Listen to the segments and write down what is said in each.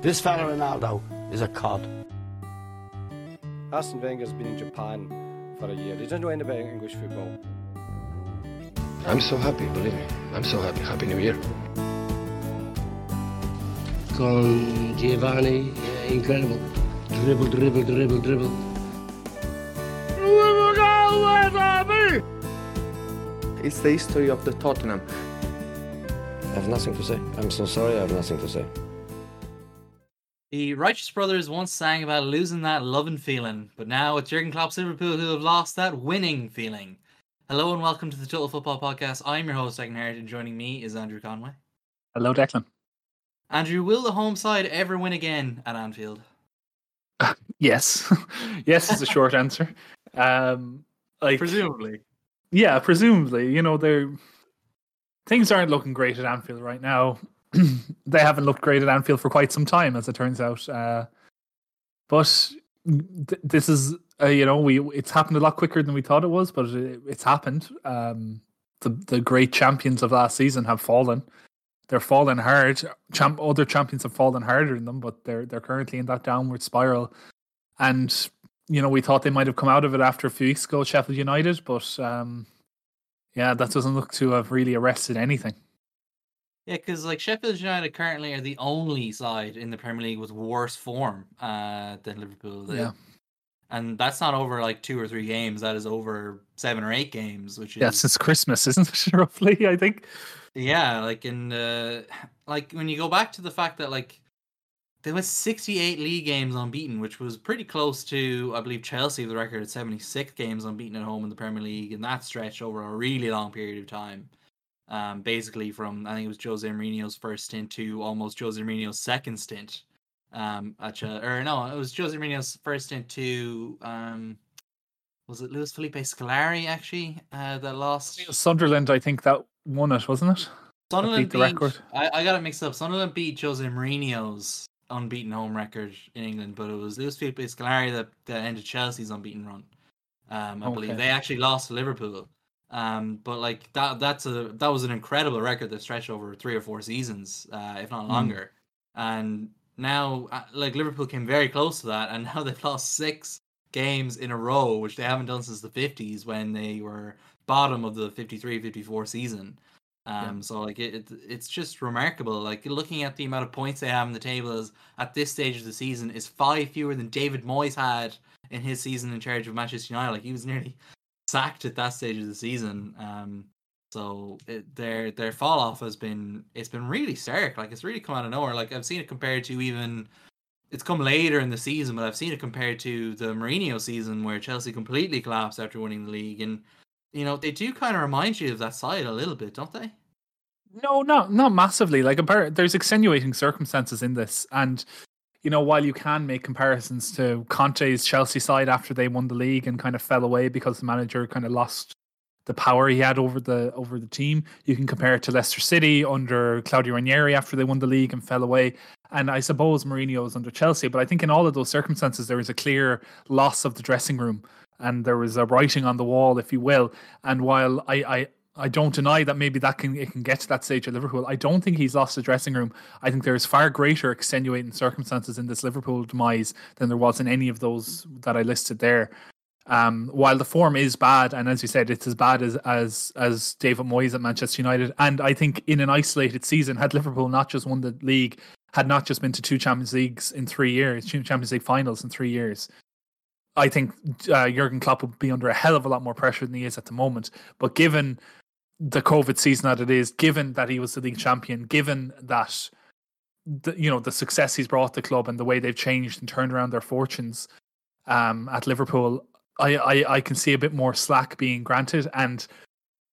This fella Ronaldo is a cod. Arsene Wenger's been in Japan for a year. He doesn't know anything about English football. I'm so happy, believe me. I'm so happy. Happy New Year. Con Giovanni, eh, incredible. Dribble, dribble, dribble, dribble. It's the history of the Tottenham. I have nothing to say. I'm so sorry. I have nothing to say. The Righteous Brothers once sang about losing that loving feeling, but now it's Jurgen Klopp's Liverpool who have lost that winning feeling. Hello and welcome to the Total Football Podcast. I'm your host, Declan Hart, and joining me is Andrew Conway. Hello, Declan. Andrew, will the home side ever win again at Anfield? Yes, yes is the short answer. Um, like Presumably. yeah, presumably, you know, they're things aren't looking great at Anfield right now. they haven't looked great at Anfield for quite some time, as it turns out. Uh, but th- this is, uh, you know, we it's happened a lot quicker than we thought it was, but it, it's happened. Um, the the great champions of last season have fallen. They're falling hard. Champ, other champions have fallen harder than them, but they're they're currently in that downward spiral. And you know, we thought they might have come out of it after a few weeks ago, Sheffield United, but um, yeah, that doesn't look to have really arrested anything. Yeah, because like Sheffield United currently are the only side in the Premier League with worse form uh, than Liverpool. They- Yeah. And that's not over like two or three games. That is over seven or eight games, which is Yeah, since Christmas, isn't it? Roughly, I think. Yeah, like in uh like when you go back to the fact that like they went 68 league games unbeaten, which was pretty close to I believe Chelsea the record at 76 games unbeaten at home in the Premier League, in that stretch over a really long period of time. Um, basically from I think it was Jose Mourinho's first stint to almost Jose Mourinho's second stint. Um, at or no, it was Jose Mourinho's first stint to um, was it Luis Felipe Scolari actually uh, that lost? Sunderland, I think that won it, wasn't it? Sunderland beat the beat, record. I, I got it mixed up. Sunderland beat Jose Mourinho's unbeaten home record in England, but it was Luis Felipe Scolari that, that ended Chelsea's unbeaten run. Um, I believe they actually lost to Liverpool. Um, but like that, that's a that was an incredible record that stretched over three or four seasons, uh, if not Mm. longer. And now, uh, like Liverpool came very close to that, and now they've lost six games in a row, which they haven't done since the 50s when they were bottom of the 53 54 season. Um, so like it, it, it's just remarkable. Like looking at the amount of points they have in the table is at this stage of the season is five fewer than David Moyes had in his season in charge of Manchester United. Like he was nearly sacked at that stage of the season. Um, so it, their their fall off has been it's been really stark. Like it's really come out of nowhere. Like I've seen it compared to even it's come later in the season, but I've seen it compared to the Mourinho season where Chelsea completely collapsed after winning the league. And you know they do kind of remind you of that side a little bit, don't they? No, not not massively. Like there's extenuating circumstances in this, and you know while you can make comparisons to Conte's Chelsea side after they won the league and kind of fell away because the manager kind of lost the power he had over the over the team, you can compare it to Leicester City under Claudio Ranieri after they won the league and fell away. And I suppose Mourinho was under Chelsea, but I think in all of those circumstances there was a clear loss of the dressing room and there was a writing on the wall, if you will. And while I, I I don't deny that maybe that can it can get to that stage at Liverpool. I don't think he's lost the dressing room. I think there is far greater extenuating circumstances in this Liverpool demise than there was in any of those that I listed there. Um, while the form is bad, and as you said, it's as bad as as as David Moyes at Manchester United. And I think in an isolated season, had Liverpool not just won the league, had not just been to two Champions Leagues in three years, two Champions League finals in three years, I think uh, Jurgen Klopp would be under a hell of a lot more pressure than he is at the moment. But given the COVID season that it is, given that he was the league champion, given that the, you know the success he's brought the club and the way they've changed and turned around their fortunes um, at Liverpool, I, I I can see a bit more slack being granted. And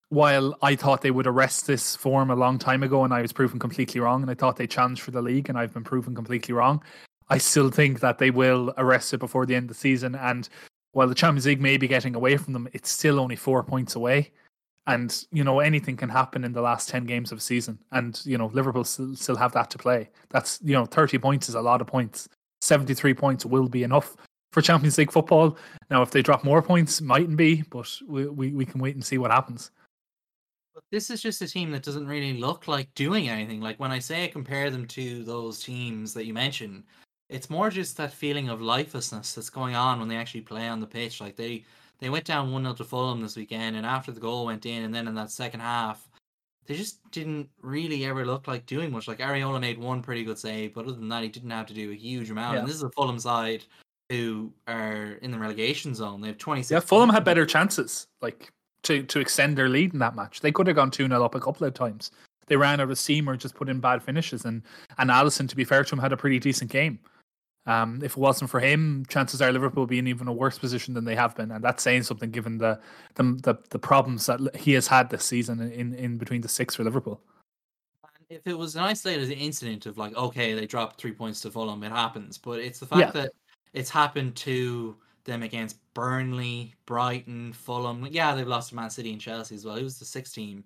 while I thought they would arrest this form a long time ago, and I was proven completely wrong, and I thought they challenged for the league, and I've been proven completely wrong. I still think that they will arrest it before the end of the season. And while the Champions League may be getting away from them, it's still only four points away. And you know anything can happen in the last ten games of a season, and you know Liverpool still, still have that to play. That's you know thirty points is a lot of points. Seventy-three points will be enough for Champions League football. Now, if they drop more points, mightn't be, but we we, we can wait and see what happens. But this is just a team that doesn't really look like doing anything. Like when I say I compare them to those teams that you mentioned, it's more just that feeling of lifelessness that's going on when they actually play on the pitch. Like they they went down one 0 to Fulham this weekend, and after the goal went in, and then in that second half, they just didn't really ever look like doing much. Like Areola made one pretty good save, but other than that, he didn't have to do a huge amount. Yeah. And this is a Fulham side who are in the relegation zone. They have twenty six. Yeah, Fulham had better chances, like to to extend their lead in that match. They could have gone two 0 up a couple of times. They ran out of steam or just put in bad finishes. And and Alisson, to be fair to him, had a pretty decent game. Um, if it wasn't for him, chances are Liverpool would be in even a worse position than they have been, and that's saying something given the the the, the problems that he has had this season in in between the six for Liverpool. if it was an isolated incident of like, okay, they dropped three points to Fulham, it happens. But it's the fact Yeah. that it's happened to them against Burnley, Brighton, Fulham. Yeah, they've lost to Man City and Chelsea as well. It was the sixth team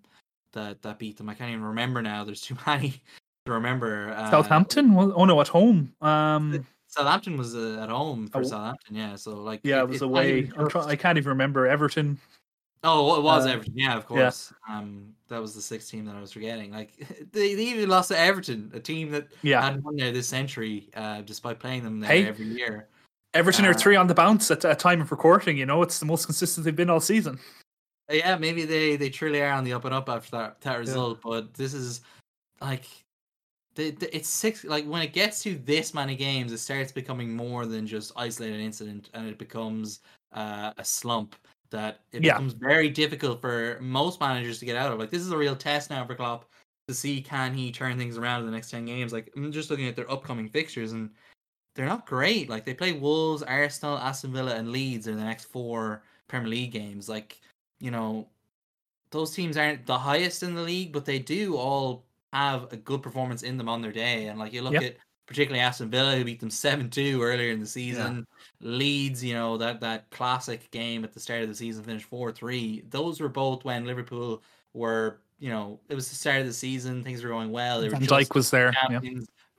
that that beat them. I can't even remember now. There's too many to remember. Uh, Southampton? Oh no, at home. Um, Southampton was uh, at home for Oh. Southampton. Yeah, so like yeah, it- it was away. even I'm try- I can't even remember Everton. Oh, it was Uh, Everton. Yeah, of yeah. course. Um, that was the sixth team that I was forgetting. Like they, they even lost to Everton, a team that Yeah, hadn't won there this century, uh, despite playing them there Hey. every year. Everton uh, are three on the bounce at a time of recording. You know, it's the most consistent they've been all season. Uh, Yeah, maybe they they truly are on the up and up after that that result. But this is like, the, the, it's six. Like when it gets to this many games, it starts becoming more than just isolated incident, and it becomes uh, a slump that it Yeah. becomes very difficult for most managers to get out of. Like this is a real test now for Klopp to see can he turn things around in the next ten games. Like I'm just looking at their upcoming fixtures and. They're not great. Like they play Wolves, Arsenal, Aston Villa, and Leeds in the next four Premier League games. Like you know, those teams aren't the highest in the league, but they do all have a good performance in them on their day. And like you look Yeah. at particularly Aston Villa, who beat them seven two earlier in the season. Leeds, you know that that classic game at the start of the season finished four three. Those were both when Liverpool were, you know, it was the start of the season. Things were going well. They Van Dijk was there. Yeah.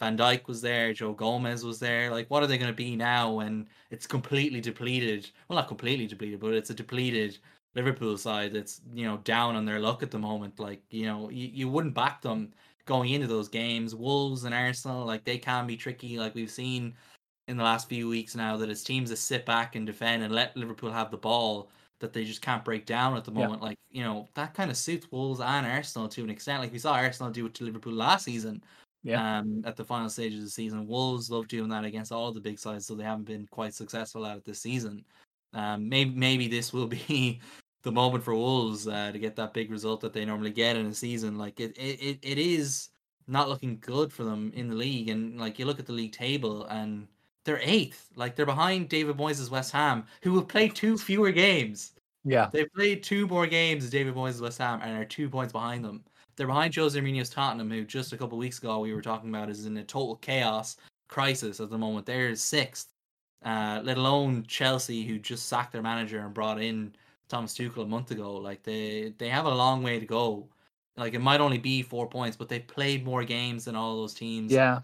Van Dijk was there. Joe Gomez was there. Like, what are they going to be now when it's completely depleted? Well, not completely depleted, but it's a depleted Liverpool side that's you know down on their luck at the moment. Like, you know, you, you wouldn't back them going into those games. Wolves and Arsenal, like they can be tricky. Like we've seen in the last few weeks now that it's teams that sit back and defend and let Liverpool have the ball that they just can't break down at the Yeah. moment. Like, you know, that kind of suits Wolves and Arsenal to an extent. Like we saw Arsenal do it to Liverpool last season Yeah. um, at the final stages of the season. Wolves love doing that against all the big sides, so they haven't been quite successful at it this season. Um, maybe maybe this will be the moment for Wolves uh, to get that big result that they normally get in a season. Like it, it, it, is not looking good for them in the league, and like you look at the league table and they're eighth. Like they're behind David Moyes' West Ham, who have played two fewer games. Yeah. They've played two more games as David Moyes' West Ham and are two points behind them. They're behind Jose Mourinho's Tottenham, who just a couple of weeks ago we were talking about is in a total chaos crisis at the moment. They're sixth, uh, let alone Chelsea, who just sacked their manager and brought in Thomas Tuchel a month ago. Like they they have a long way to go. Like it might only be four points, but they played more games than all those teams Yeah.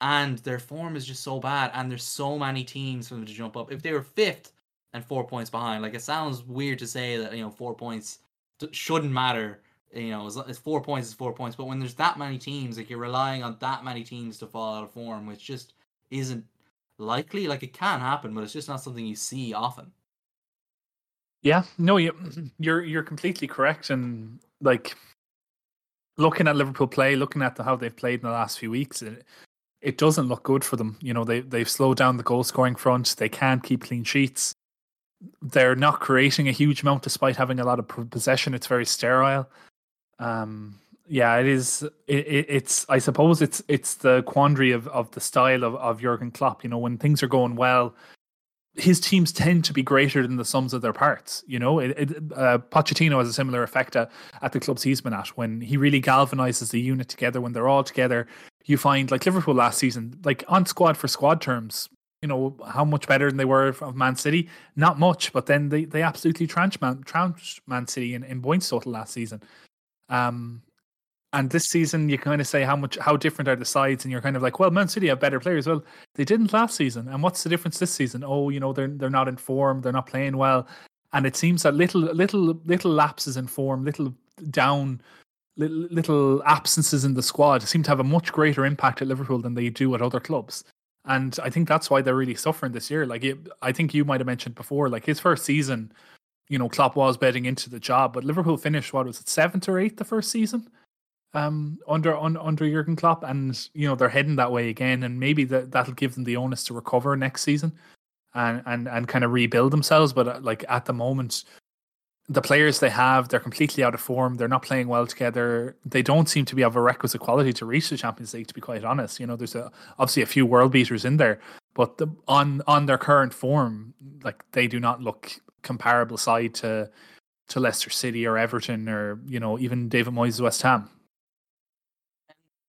and their form is just so bad, and there's so many teams for them to jump up. If they were fifth and four points behind, like it sounds weird to say that you know four points shouldn't matter. You know, as four points is four points, but when there's that many teams, like you're relying on that many teams to fall out of form, which just isn't likely. Like it can happen, but it's just not something you see often. Yeah, no, you, you're you're completely correct, and like looking at Liverpool play, looking at the, how they've played in the last few weeks, it, it doesn't look good for them. You know, they they've slowed down the goal scoring front. They can't keep clean sheets. They're not creating a huge amount despite having a lot of possession. It's very sterile. Um, yeah, it is. It, it, it's. I suppose it's it's the quandary of, of the style of, of Jurgen Klopp. You know, when things are going well, his teams tend to be greater than the sums of their parts. You know, it, it, uh, Pochettino has a similar effect at, at the clubs he's been at when he really galvanizes the unit together. When they're all together, you find like Liverpool last season, like on squad for squad terms, you know how much better than they were of Man City. Not much, but then they they absolutely trounced Man, trounced Man City in, in points total last season. Um, and this season, you kind of say how much how different are the sides, and you're kind of like, well, Man City have better players. Well, they didn't last season, and what's the difference this season? Oh, you know, they're they're not in form, they're not playing well, and it seems that little little little lapses in form, little down li- little absences in the squad seem to have a much greater impact at Liverpool than they do at other clubs. And I think that's why they're really suffering this year. Like, it, I think you might have mentioned before, like his first season, you know, Klopp was betting into the job, but Liverpool finished what was it, seventh or eighth the first season, um, under un, under Jurgen Klopp, and you know they're heading that way again, and maybe that that'll give them the onus to recover next season, and and and kind of rebuild themselves. But uh, like at the moment, the players they have, they're completely out of form. They're not playing well together. They don't seem to be of a requisite quality to reach the Champions League. To be quite honest, you know, there's a, obviously a few world beaters in there, but the, on on their current form, like they do not look comparable side to to Leicester City or Everton or you know even David Moyes' West Ham.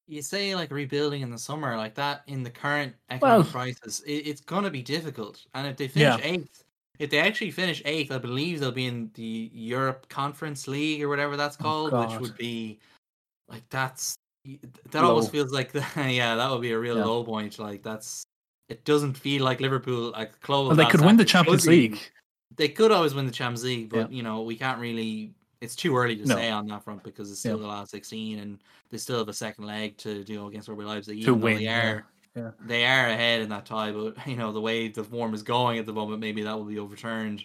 You say like rebuilding in the summer, like that in the current economic Well- crisis, it, it's gonna be difficult. And if they finish Yeah. eighth, if they actually finish eighth, I believe they'll be in the Europe Conference League or whatever that's Oh, called, which would be like that's that almost feels like the, yeah, that would be a real Yeah. low point. Like that's it doesn't feel like Liverpool like club. Well, they could win the Champions League. They could always win the Champions League, but Yeah. you know we can't really. It's too early to No. say on that front because it's still Yeah. the last sixteen, and they still have a second leg to do against RB Leipzig. To even win, they are yeah. they are ahead in that tie, but you know the way the form is going at the moment, maybe that will be overturned.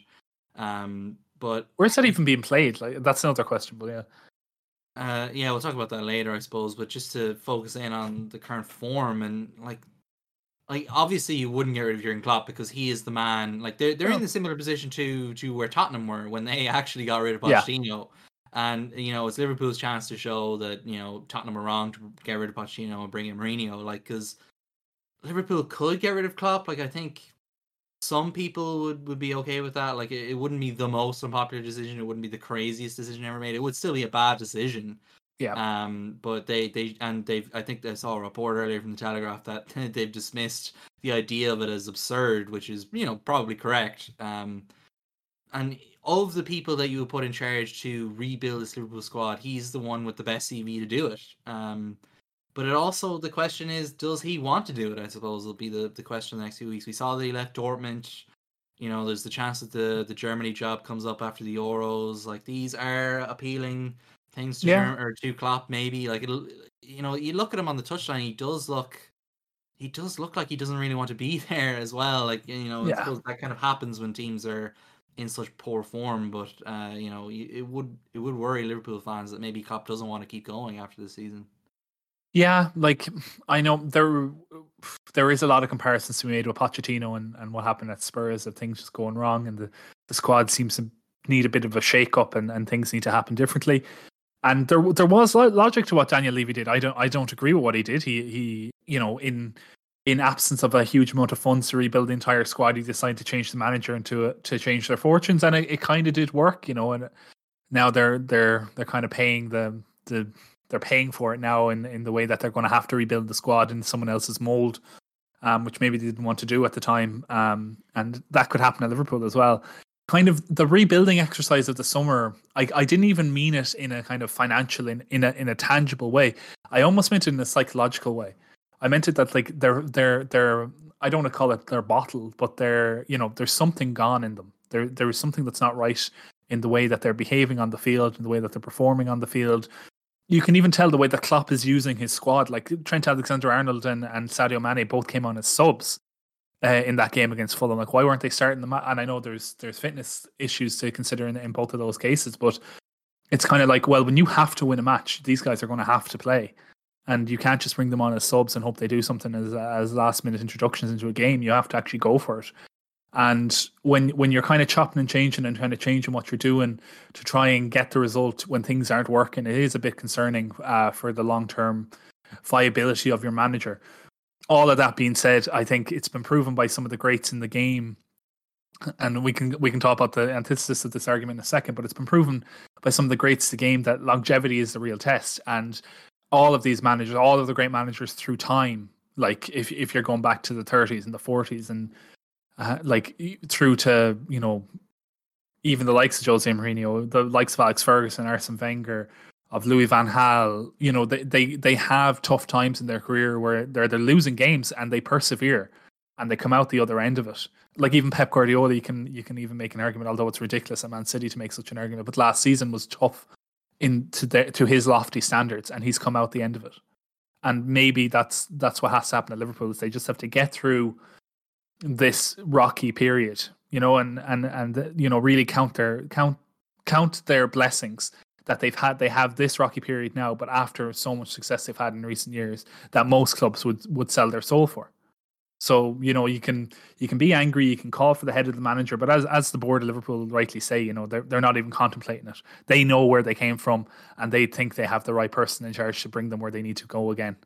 Um, but Where's that even being played? Like that's another question. But yeah, uh, yeah, we'll talk about that later, I suppose. But just to focus in on the current form and like, like obviously you wouldn't get rid of Jurgen Klopp because he is the man. Like they're they're in No. a similar position to to where Tottenham were when they actually got rid of Yeah. Pochettino. And you know it's Liverpool's chance to show that you know Tottenham are wrong to get rid of Pochettino and bring in Mourinho. Like because Liverpool could get rid of Klopp. Like I think some people would, would be okay with that. Like it, it wouldn't be the most unpopular decision. It wouldn't be the craziest decision ever made. It would still be a bad decision. Yeah. Um. But they they and they've. I think I saw a report earlier from the Telegraph that they've dismissed the idea of it as absurd, which is you know probably correct. Um. And of the people that you would put in charge to rebuild this Liverpool squad, he's the one with the best CV to do it. Um. But it also the question is, does he want to do it? I suppose will be the, the question the next few weeks. We saw that he left Dortmund. You know, there's the chance that the the Germany job comes up after the Euros. Like these are appealing things to Yeah. Germ- or to Klopp. Maybe like it'll. You know, you look at him on the touchline. He does look. He does look like he doesn't really want to be there as well. Like you know, Yeah. that kind of happens when teams are in such poor form. But uh, you know, it would it would worry Liverpool fans that maybe Klopp doesn't want to keep going after the season. yeah. Like I know there there is a lot of comparisons to be made with Pochettino and, and what happened at Spurs of things just going wrong and the, the squad seems to need a bit of a shake up and, and things need to happen differently. And there there was logic to what Daniel Levy did. I don't I don't agree with what he did. He he you know in in absence of a huge amount of funds to rebuild the entire squad, he decided to change the manager and to to change their fortunes, and it, it kind of did work, you know. And now they're they're they're kind of paying the the they're paying for it now in in the way that they're going to have to rebuild the squad in someone else's mold, um, which maybe they didn't want to do at the time, um, and that could happen at Liverpool as well. Kind of the rebuilding exercise of the summer. I, I didn't even mean it in a kind of financial in in a in a tangible way. I almost meant it in a psychological way. I meant it that like they're they're they're I don't want to call it their bottle, but they're you know there's something gone in them. There there is something that's not right in the way that they're behaving on the field, in the way that they're performing on the field. You can even tell the way that Klopp is using his squad. Like Trent Alexander-Arnold and, and Sadio Mane both came on as subs uh, in that game against Fulham. Like why weren't they starting them? And I know there's there's fitness issues to consider in, in both of those cases, but it's kind of like well when you have to win a match, these guys are going to have to play and you can't just bring them on as subs and hope they do something as as last minute introductions into a game. You have to actually go for it. And when when you're kind of chopping and changing and kind of changing what you're doing to try and get the result when things aren't working, it is a bit concerning uh, for the long term viability of your manager. All of that being said, I think it's been proven by some of the greats in the game, and we can we can talk about the antithesis of this argument in a second. But it's been proven by some of the greats of the game that longevity is the real test, and all of these managers, all of the great managers through time, like if if you're going back to the 30s and the 40s and uh, like through to you know even the likes of Jose Mourinho, the likes of Alex Ferguson, Arsene Wenger, of Louis Van Gaal, you know they they they have tough times in their career where they're they're losing games and they persevere and they come out the other end of it. Like even Pep Guardiola, you can you can even make an argument, although it's ridiculous at Man City to make such an argument. But last season was tough in to the, to his lofty standards, and he's come out the end of it. And maybe that's that's what has to happen at Liverpool is they just have to get through this rocky period, you know, and and and you know really count their count count their blessings that they've had. They have this rocky period now, but after so much success they've had in recent years, that most clubs would would sell their soul for. So you know you can you can be angry, you can call for the head of the manager, but as as the board of Liverpool rightly say, you know they're they're not even contemplating it. They know where they came from, and they think they have the right person in charge to bring them where they need to go again.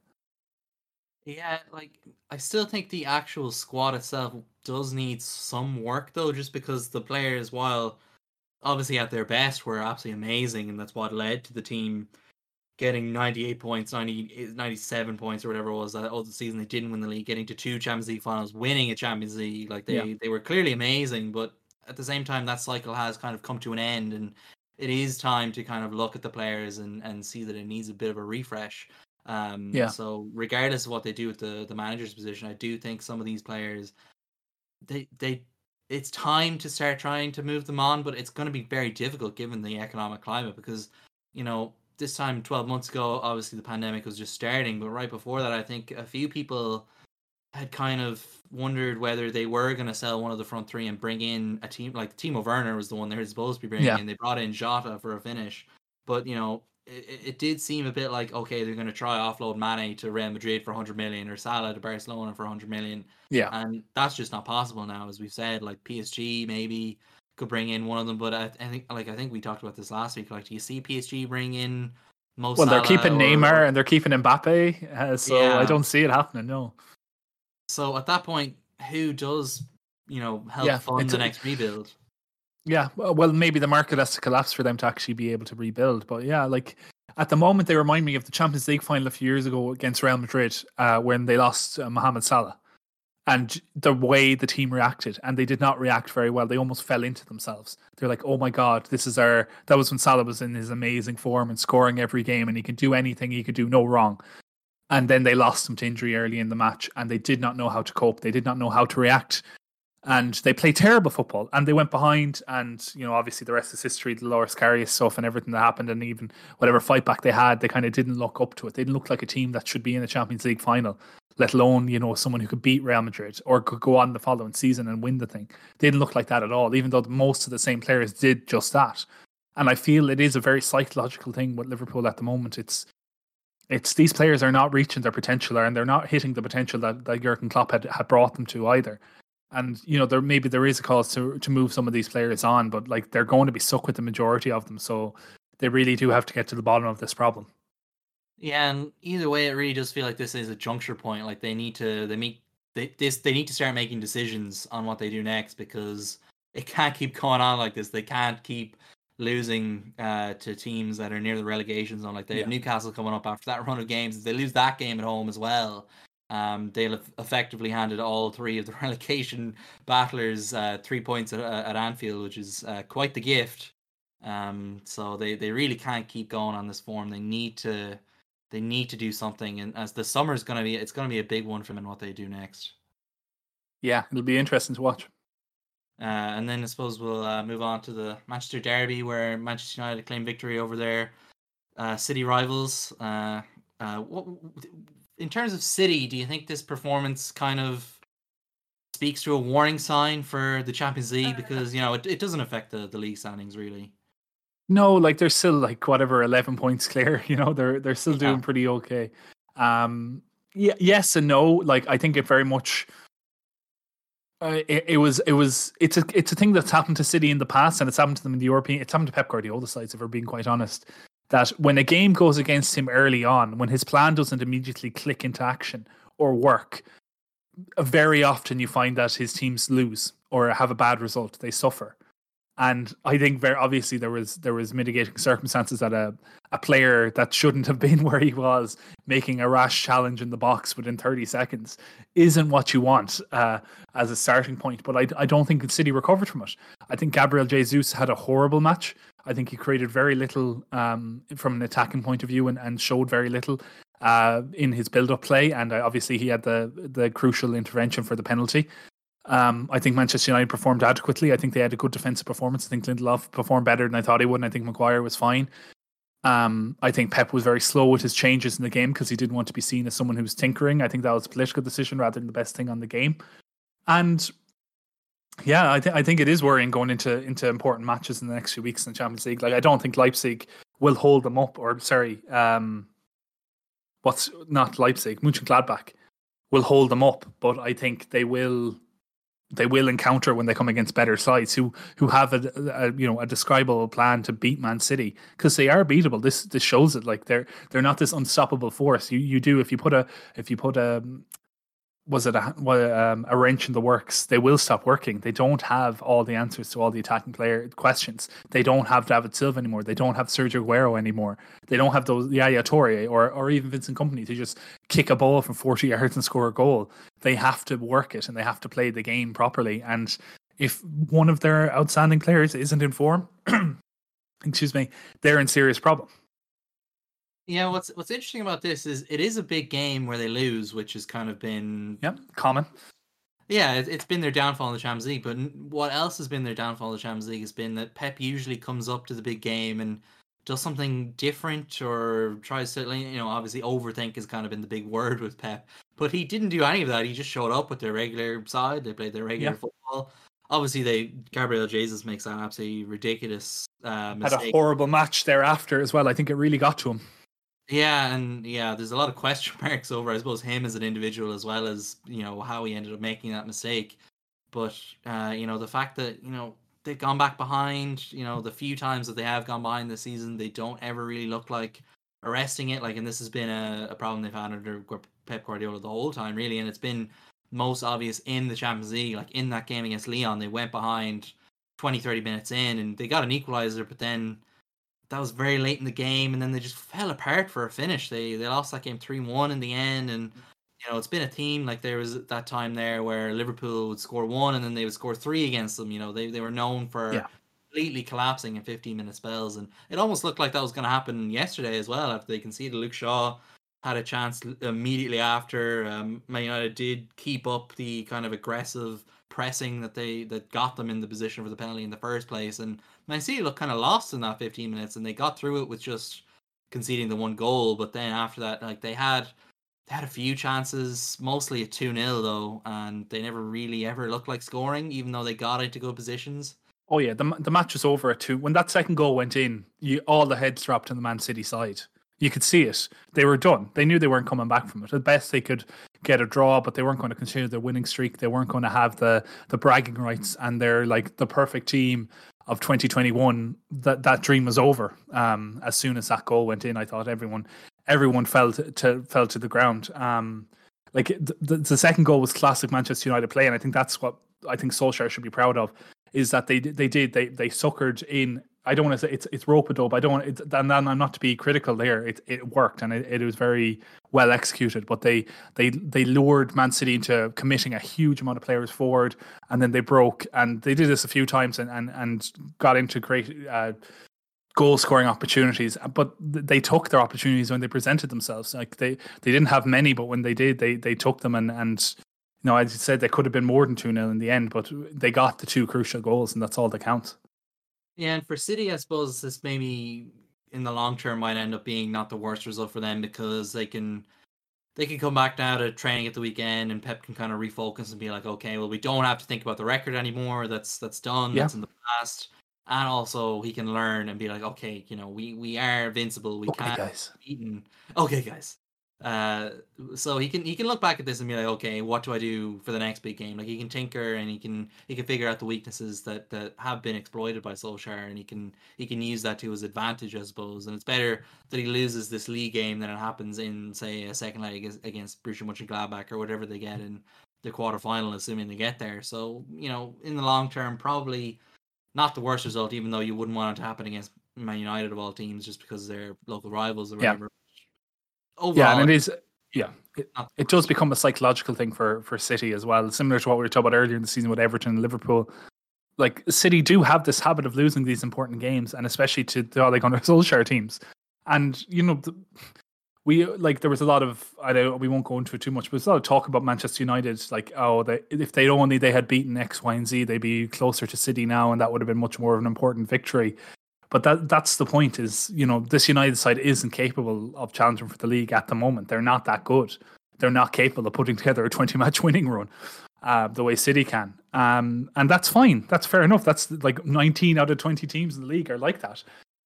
Yeah, like I still think the actual squad itself does need some work though, just because the players, while obviously at their best, were absolutely amazing, and that's what led to the team getting 98 points, 90, 97 points or whatever it was that all the season they didn't win the league, getting to two Champions League finals, winning a Champions League. Like they, Yeah. they were clearly amazing, but at the same time that cycle has kind of come to an end and it is time to kind of look at the players and, and see that it needs a bit of a refresh. Um Yeah. so regardless of what they do with the, the manager's position, I do think some of these players they they it's time to start trying to move them on, but it's going to be very difficult given the economic climate because you know this time 12 months ago obviously the pandemic was just starting but right before that i think a few people had kind of wondered whether they were going to sell one of the front three and bring in a team like Timo Werner was the one they were supposed to be bringing Yeah. in they brought in Jota for a finish but you know it, it- did seem a bit like okay they're going to try offload Mane to Real Madrid for 100 million or Salah to Barcelona for 100 million Yeah, and that's just not possible now as we've said like PSG maybe could bring in one of them but I, I think like I think we talked about this last week like do you see PSG bring in Mo well, they're keeping or- Neymar and they're keeping Mbappe, uh, so I don't see it happening. No. so at that point who does you know help Yeah, fund the next rebuild Yeah, well, maybe the market has to collapse for them to actually be able to rebuild. But yeah, like at the moment, they remind me of the Champions League final a few years ago against Real Madrid uh, when they lost uh, Mohamed Salah, and the way the team reacted, and they did not react very well. They almost fell into themselves. They're like, "Oh my God, this is our." That was when Salah was in his amazing form and scoring every game, and he could do anything. He could do no wrong. And then they lost him to injury early in the match, and they did not know how to cope. They did not know how to react and they played terrible football and they went behind and you know obviously the rest is history the Loris Karius stuff and everything that happened and even whatever fight back they had they kind of didn't look up to it. They didn't look like a team that should be in the Champions League final let alone you know someone who could beat Real Madrid or could go on the following season and win the thing. They didn't look like that at all even though most of the same players did just that. And I feel it is a very psychological thing with Liverpool at the moment. It's it's these players are not reaching their potential and they're not hitting the potential that, that Jurgen Klopp had, had brought them to either and you know there maybe there is a cause to to move some of these players on, but like they're going to be stuck with the majority of them, so they really do have to get to the bottom of this problem. Yeah, and either way, it really does feel like this is a juncture point. Like they need to, they meet, they this, they need to start making decisions on what they do next because it can't keep going on like this. They can't keep losing uh, to teams that are near the relegation zone. Like they have Newcastle coming up after that run of games. If they lose that game at home as well, um, they'll have effectively handed all three of the relegation battlers uh, three points at, at Anfield, which is uh, quite the gift. Um, so they, they really can't keep going on this form. They need to they need to do something. And as the summer is gonna be, it's gonna be a big one for them in what they do next. Yeah, it'll be interesting to watch. Uh, and then I suppose we'll uh, move on to the Manchester Derby, where Manchester United claim victory over their uh, city rivals. Uh, uh, what, in terms of City, do you think this performance kind of speaks to a warning sign for the Champions League? Because you know it, it doesn't affect the, the league standings really. No, like they're still like whatever eleven points clear. You know, they're they're still Yeah. doing pretty okay. Um, yeah, yes and no. Like I think it very much. Uh, it, it was it was it's a it's a thing that's happened to City in the past and it's happened to them in the European. It's happened to Pep Guardiola The sides if we're being quite honest. That when a game goes against him early on, when his plan doesn't immediately click into action or work, very often you find that his teams lose or have a bad result. They suffer. And I think very obviously there was there was mitigating circumstances that a a player that shouldn't have been where he was making a rash challenge in the box within 30 seconds isn't what you want uh, as a starting point. But I, I don't think City recovered from it. I think Gabriel Jesus had a horrible match. I think he created very little um, from an attacking point of view and, and showed very little uh, in his build-up play. And uh, obviously he had the the crucial intervention for the penalty. Um, I think Manchester United performed adequately. I think they had a good defensive performance. I think Lindelof performed better than I thought he would, and I think Maguire was fine. Um, I think Pep was very slow with his changes in the game because he didn't want to be seen as someone who was tinkering. I think that was a political decision rather than the best thing on the game. And yeah, I, th- I think it is worrying going into into important matches in the next few weeks in the Champions League. Like I don't think Leipzig will hold them up, or sorry, um, what's not Leipzig, Mönchengladbach will hold them up, but I think they will they will encounter when they come against better sides who who have a, a you know a describable plan to beat Man City because they are beatable. This this shows it. Like they're they're not this unstoppable force. You you do if you put a if you put a was it a, um, a wrench in the works? They will stop working. They don't have all the answers to all the attacking player questions. They don't have David Silva anymore. They don't have Sergio Aguero anymore. They don't have those Yaya Toure or or even Vincent Kompany to just kick a ball from forty yards and score a goal. They have to work it and they have to play the game properly. And if one of their outstanding players isn't in form, excuse me, they're in serious problem. Yeah, what's what's interesting about this is it is a big game where they lose, which has kind of been Yep, common. yeah, it, it's been their downfall in the Champions League. But what else has been their downfall in the Champions League has been that Pep usually comes up to the big game and does something different or tries to, you know, obviously overthink has kind of been the big word with Pep. But he didn't do any of that. He just showed up with their regular side. They played their regular Yeah. football. Obviously, they Gabriel Jesus makes that absolutely ridiculous uh, Had a horrible match thereafter as well. I think it really got to him. Yeah, and yeah, there's a lot of question marks over, I suppose, him as an individual as well as you know how he ended up making that mistake. But uh, you know, the fact that you know they've gone back behind, you know, the few times that they have gone behind this season, they don't ever really look like arresting it. Like, and this has been a, a problem they've had under Pep Guardiola the whole time, really, and it's been most obvious in the Champions League. Like in that game against Lyon, they went behind 20, 30 minutes in, and they got an equalizer, but then that was very late in the game, and then they just fell apart for a finish. They they lost that game three one in the end, and you know it's been a team Like there was that time there where Liverpool would score one, and then they would score three against them. You know they they were known for Yeah. completely collapsing in 15 minute spells, and it almost looked like that was going to happen yesterday as well. After they conceded, Luke Shaw had a chance immediately after. Um, Man United did keep up the kind of aggressive pressing that they that got them in the position for the penalty in the first place, and Man City looked kind of lost in that 15 minutes, and they got through it with just conceding the one goal. But then after that, like they had they had a few chances, mostly a 2 0 though, and they never really ever looked like scoring, even though they got into good positions. Oh yeah, the the match was over at two. When that second goal went in, you all the heads dropped on the Man City side. You could see it. They were done. They knew they weren't coming back from it. At best, they could get a draw, but they weren't going to continue their winning streak. They weren't going to have the the bragging rights, and they're like the perfect team of 2021. That that dream was over. Um, as soon as that goal went in, I thought everyone everyone fell to, to fell to the ground. Um, like the, the, second goal was classic Manchester United play, and I think that's what I think Solskjaer should be proud of is that they they did they they suckered in. I don't want to say it's it's rope a dope. I don't want it, and then I'm not to be critical there. It it worked and it, it was very well executed. But they they they lured Man City into committing a huge amount of players forward, and then they broke. And they did this a few times and and and got into great. Uh, goal scoring opportunities but they took their opportunities when they presented themselves like they they didn't have many but when they did they they took them and and you know, as you said, they could have been more than 2 0 in the end, but they got the two crucial goals, and that's all that counts. Yeah, and for City, I suppose this maybe in the long term might end up being not the worst result for them because they can they can come back now to training at the weekend and Pep can kind of refocus and be like, okay, well we don't have to think about the record anymore. That's that's done. Yeah. That's in the past. And also he can learn and be like, okay, you know, we we are invincible. We Okay, can't guys. be beaten. Okay, guys. Uh, so he can he can look back at this and be like, okay, what do I do for the next big game? Like he can tinker and he can he can figure out the weaknesses that that have been exploited by Solskjaer, and he can he can use that to his advantage, I suppose. And it's better that he loses this league game than it happens in say a second leg against, against Borussia Mönchengladbach or whatever they get in the quarterfinal, assuming they get there. So you know, in the long term, probably not the worst result, even though you wouldn't want it to happen against Man United of all teams, just because they're local rivals or Yeah. Overall, Yeah, and it is. Yeah, it, it does become a psychological thing for for City as well, similar to what we were talking about earlier in the season with Everton and Liverpool. Like City do have this habit of losing these important games, and especially to the Ole Gunnar Solskjaer teams. And you know, the, we like there was a lot of I don't we won't go into it too much, but there's a lot of talk about Manchester United. Like, oh, they, if they only they had beaten X, Y, and Z, they'd be closer to City now, and that would have been much more of an important victory. But that that's the point. Is you know this United side isn't capable of challenging for the league at the moment. They're not that good. They're not capable of putting together a twenty match winning run uh, the way City can. Um, and that's fine. That's fair enough. That's like nineteen out of twenty teams in the league are like that.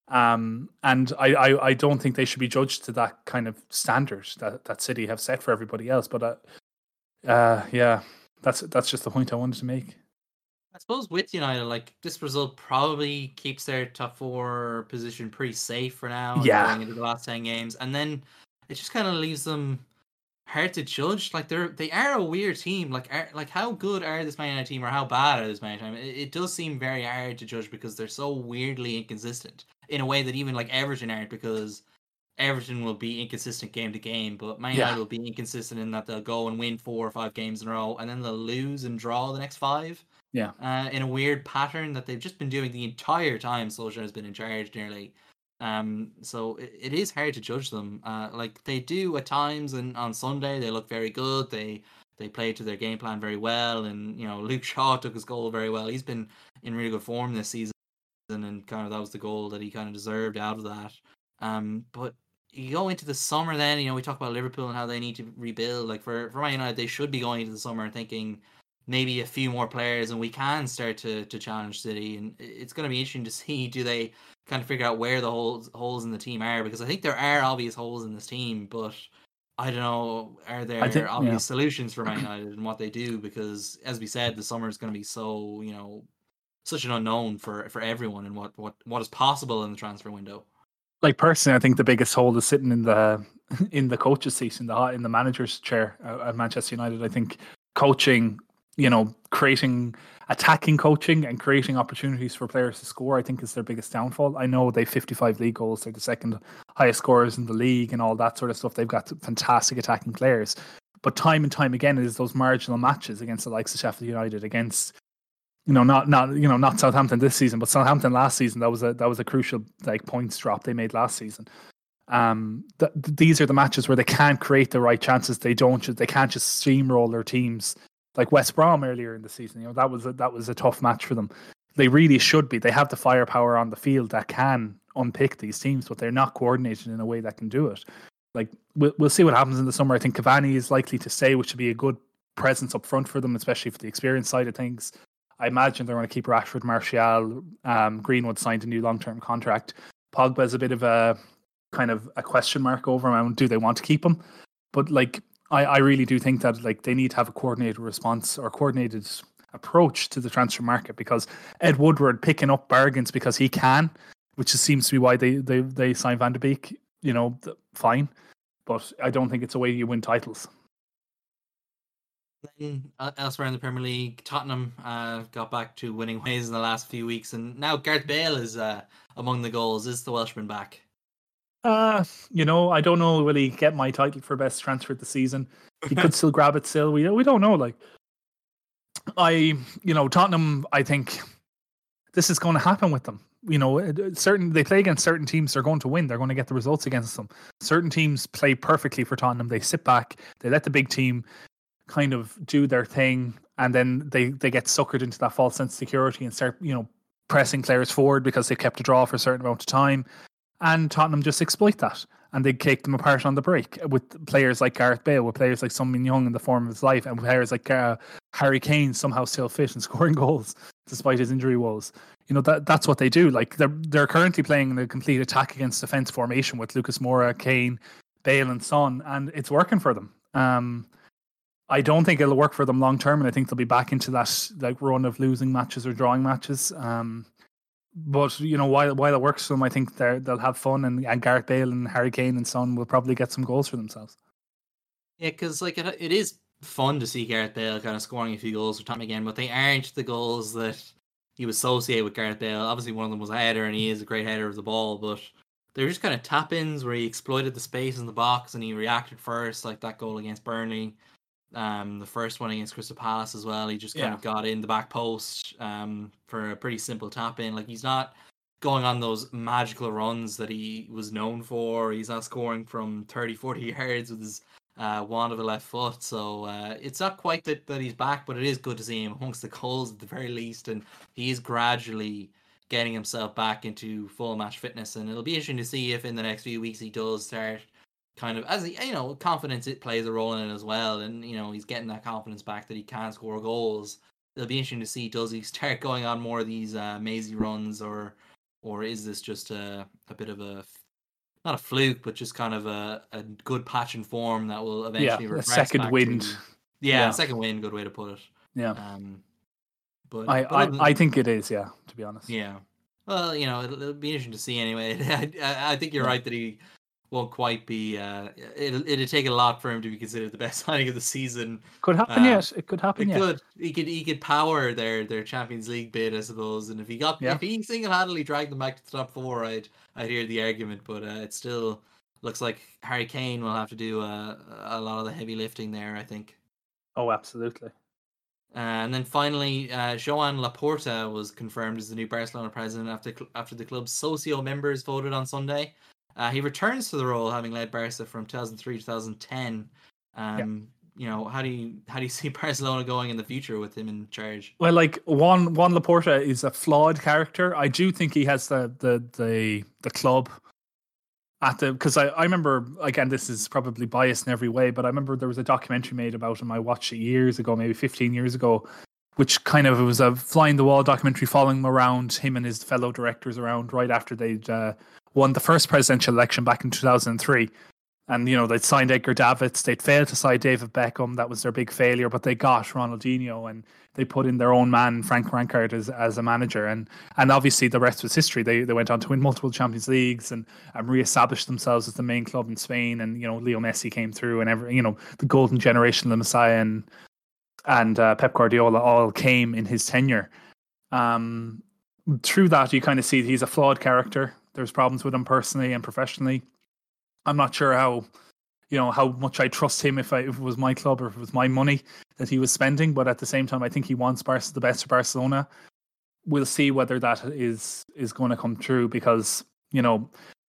Um, and I, I, I don't think they should be judged to that kind of standard that, that City have set for everybody else. But uh, uh, yeah, that's that's just the point I wanted to make. I suppose with United, like this result probably keeps their top four position pretty safe for now. Yeah. Going into the last ten games, and then it just kind of leaves them hard to judge. Like they're they are a weird team. Like are, like how good are this Man United team or how bad are this Man United team? It, it does seem very hard to judge because they're so weirdly inconsistent in a way that even like Everton aren't because Everton will be inconsistent game to game, but Man United Yeah. will be inconsistent in that they'll go and win four or five games in a row and then they'll lose and draw the next five. Yeah. Uh, in a weird pattern that they've just been doing the entire time Solskjaer has been in charge nearly. Um, so it, it is hard to judge them. Uh, like they do at times, and on Sunday they look very good. They they play to their game plan very well, and you know Luke Shaw took his goal very well. He's been in really good form this season, and kind of that was the goal that he kind of deserved out of that. Um, but you go into the summer, then you know we talk about Liverpool and how they need to rebuild. Like for for Man United, they should be going into the summer thinking maybe a few more players, and we can start to to challenge City. And it's going to be interesting to see do they kind of figure out where the holes holes in the team are because I think there are obvious holes in this team, but I don't know are there think- obvious yeah. solutions for Man United and what they do because as we said, the summer is going to be so you know such an unknown for for everyone and what what what is possible in the transfer window. Like personally, I think the biggest hole is sitting in the in the coach's seat, in the in the manager's chair uh, at Manchester United. I think coaching, you know, creating attacking coaching and creating opportunities for players to score, I think is their biggest downfall. I know they 55 league goals, they're the second highest scorers in the league and all that sort of stuff. They've got fantastic attacking players. But time and time again, it is those marginal matches against the likes of Sheffield United, against you know, not not you know, not Southampton this season, but Southampton last season. That was a that was a crucial like points drop they made last season. Um, th- th- these are the matches where they can't create the right chances. They don't. They can't just steamroll their teams like West Brom earlier in the season. You know that was a, that was a tough match for them. They really should be. They have the firepower on the field that can unpick these teams, but they're not coordinated in a way that can do it. Like we'll we'll see what happens in the summer. I think Cavani is likely to stay, which would be a good presence up front for them, especially for the experience side of things. I imagine they're going to keep Rashford, Martial, um, Greenwood signed a new long term contract. Pogba is a bit of a kind of a question mark over him. Do they want to keep him? But like, I, I really do think that like they need to have a coordinated response or coordinated approach to the transfer market because Ed Woodward picking up bargains because he can, which seems to be why they they they signed Van de Beek. You know, fine, but I don't think it's a way you win titles. Uh, elsewhere in the Premier League, Tottenham uh, got back to winning ways in the last few weeks, and now Gareth Bale is uh, among the goals. Is the Welshman back? Uh, you know, I don't know. Will he get my title for best transfer of the season? He could still grab it. Still, we we don't know. Like, I, you know, Tottenham. I think this is going to happen with them. You know, certain they play against certain teams. They're going to win. They're going to get the results against them. Certain teams play perfectly for Tottenham. They sit back. They let the big team kind of do their thing, and then they they get suckered into that false sense of security and start you know pressing players forward because they've kept a draw for a certain amount of time and Tottenham just exploit that. And they kick them apart on the break with players like Gareth Bale, with players like Min Young in the form of his life, and players like uh, Harry Kane somehow still fit and scoring goals despite his injury woes. You know that that's what they do. Like they're they're currently playing the complete attack against defense formation with Lucas Moura, Kane, Bale, and Son, and it's working for them. Um, I don't think it'll work for them long term, and I think they'll be back into that like run of losing matches or drawing matches. Um, but you know, while while it works for them, I think they they'll have fun, and, and Gareth Bale and Harry Kane and Son will probably get some goals for themselves. Yeah, because like it, it is fun to see Gareth Bale kind of scoring a few goals for Tottenham again, but they aren't the goals that you associate with Gareth Bale. Obviously, one of them was a header, and he is a great header of the ball, but they're just kind of tap ins where he exploited the space in the box and he reacted first, like that goal against Burnley. Um, the first one against Crystal Palace as well. He just kind Yeah. of got in the back post um, for a pretty simple tap in. Like he's not going on those magical runs that he was known for. He's not scoring from 30, 40 yards with his uh, wand of a left foot. So uh, it's not quite that, that he's back, but it is good to see him amongst the goals at the very least. And he is gradually getting himself back into full match fitness. And it'll be interesting to see if in the next few weeks he does start kind of as he, you know confidence it plays a role in it as well. And you know he's getting that confidence back that he can score goals. It'll be interesting to see does he start going on more of these uh, mazy runs or or is this just a, a bit of a not a fluke, but just kind of a, a good patch in form that will eventually yeah, a second wind. to- yeah, Yeah. second wind, good way to put it. Yeah, Um, but I, but other than- I, I think it is. Yeah, to be honest. yeah. Well, you know, it'll, it'll be interesting to see anyway. I, I, I think you're right that he won't quite be. Uh, it'll it'll take a lot for him to be considered the best signing of the season. Could happen Uh, yet. It could happen It yet. could. He could. He could power their their Champions League bid, I suppose. And if he got, Yeah. if he single handedly dragged them back to the top four, I'd I'd hear the argument. But uh, it still looks like Harry Kane will have to do uh, a lot of the heavy lifting there. I think. Oh, absolutely. Uh, and then finally, uh, Joan Laporta was confirmed as the new Barcelona president after cl- after the club's socio members voted on Sunday. Uh, he returns to the role, having led Barca from 2003 to 2010. Um, You know, how do you how do you see Barcelona going in the future with him in charge? Well, like Juan Juan Laporta is a flawed character. I do think he has the the the the club at the because I, I remember again this is probably biased in every way, but I remember there was a documentary made about him. I watched it years ago, maybe fifteen years ago, which kind of it was a flying the wall documentary following him around him and his fellow directors around right after they'd uh, won the first presidential election back in two thousand and three. And you know they'd signed Edgar Davids, they'd failed to sign David Beckham. That was their big failure, but they got Ronaldinho, and they put in their own man, Frank Rijkaard, as as a manager. And and obviously the rest was history. They they went on to win multiple Champions Leagues and and reestablished themselves as the main club in Spain. And you know Leo Messi came through, and every you know the golden generation, the Messiah, and and uh, Pep Guardiola all came in his tenure. Um, through that, you kind of see he's a flawed character. There's problems with him personally and professionally. I'm not sure how, you know, how much I trust him if, I, if it was my club or if it was my money that he was spending. But at the same time, I think he wants Barca the best for Barcelona. We'll see whether that is is going to come true because you know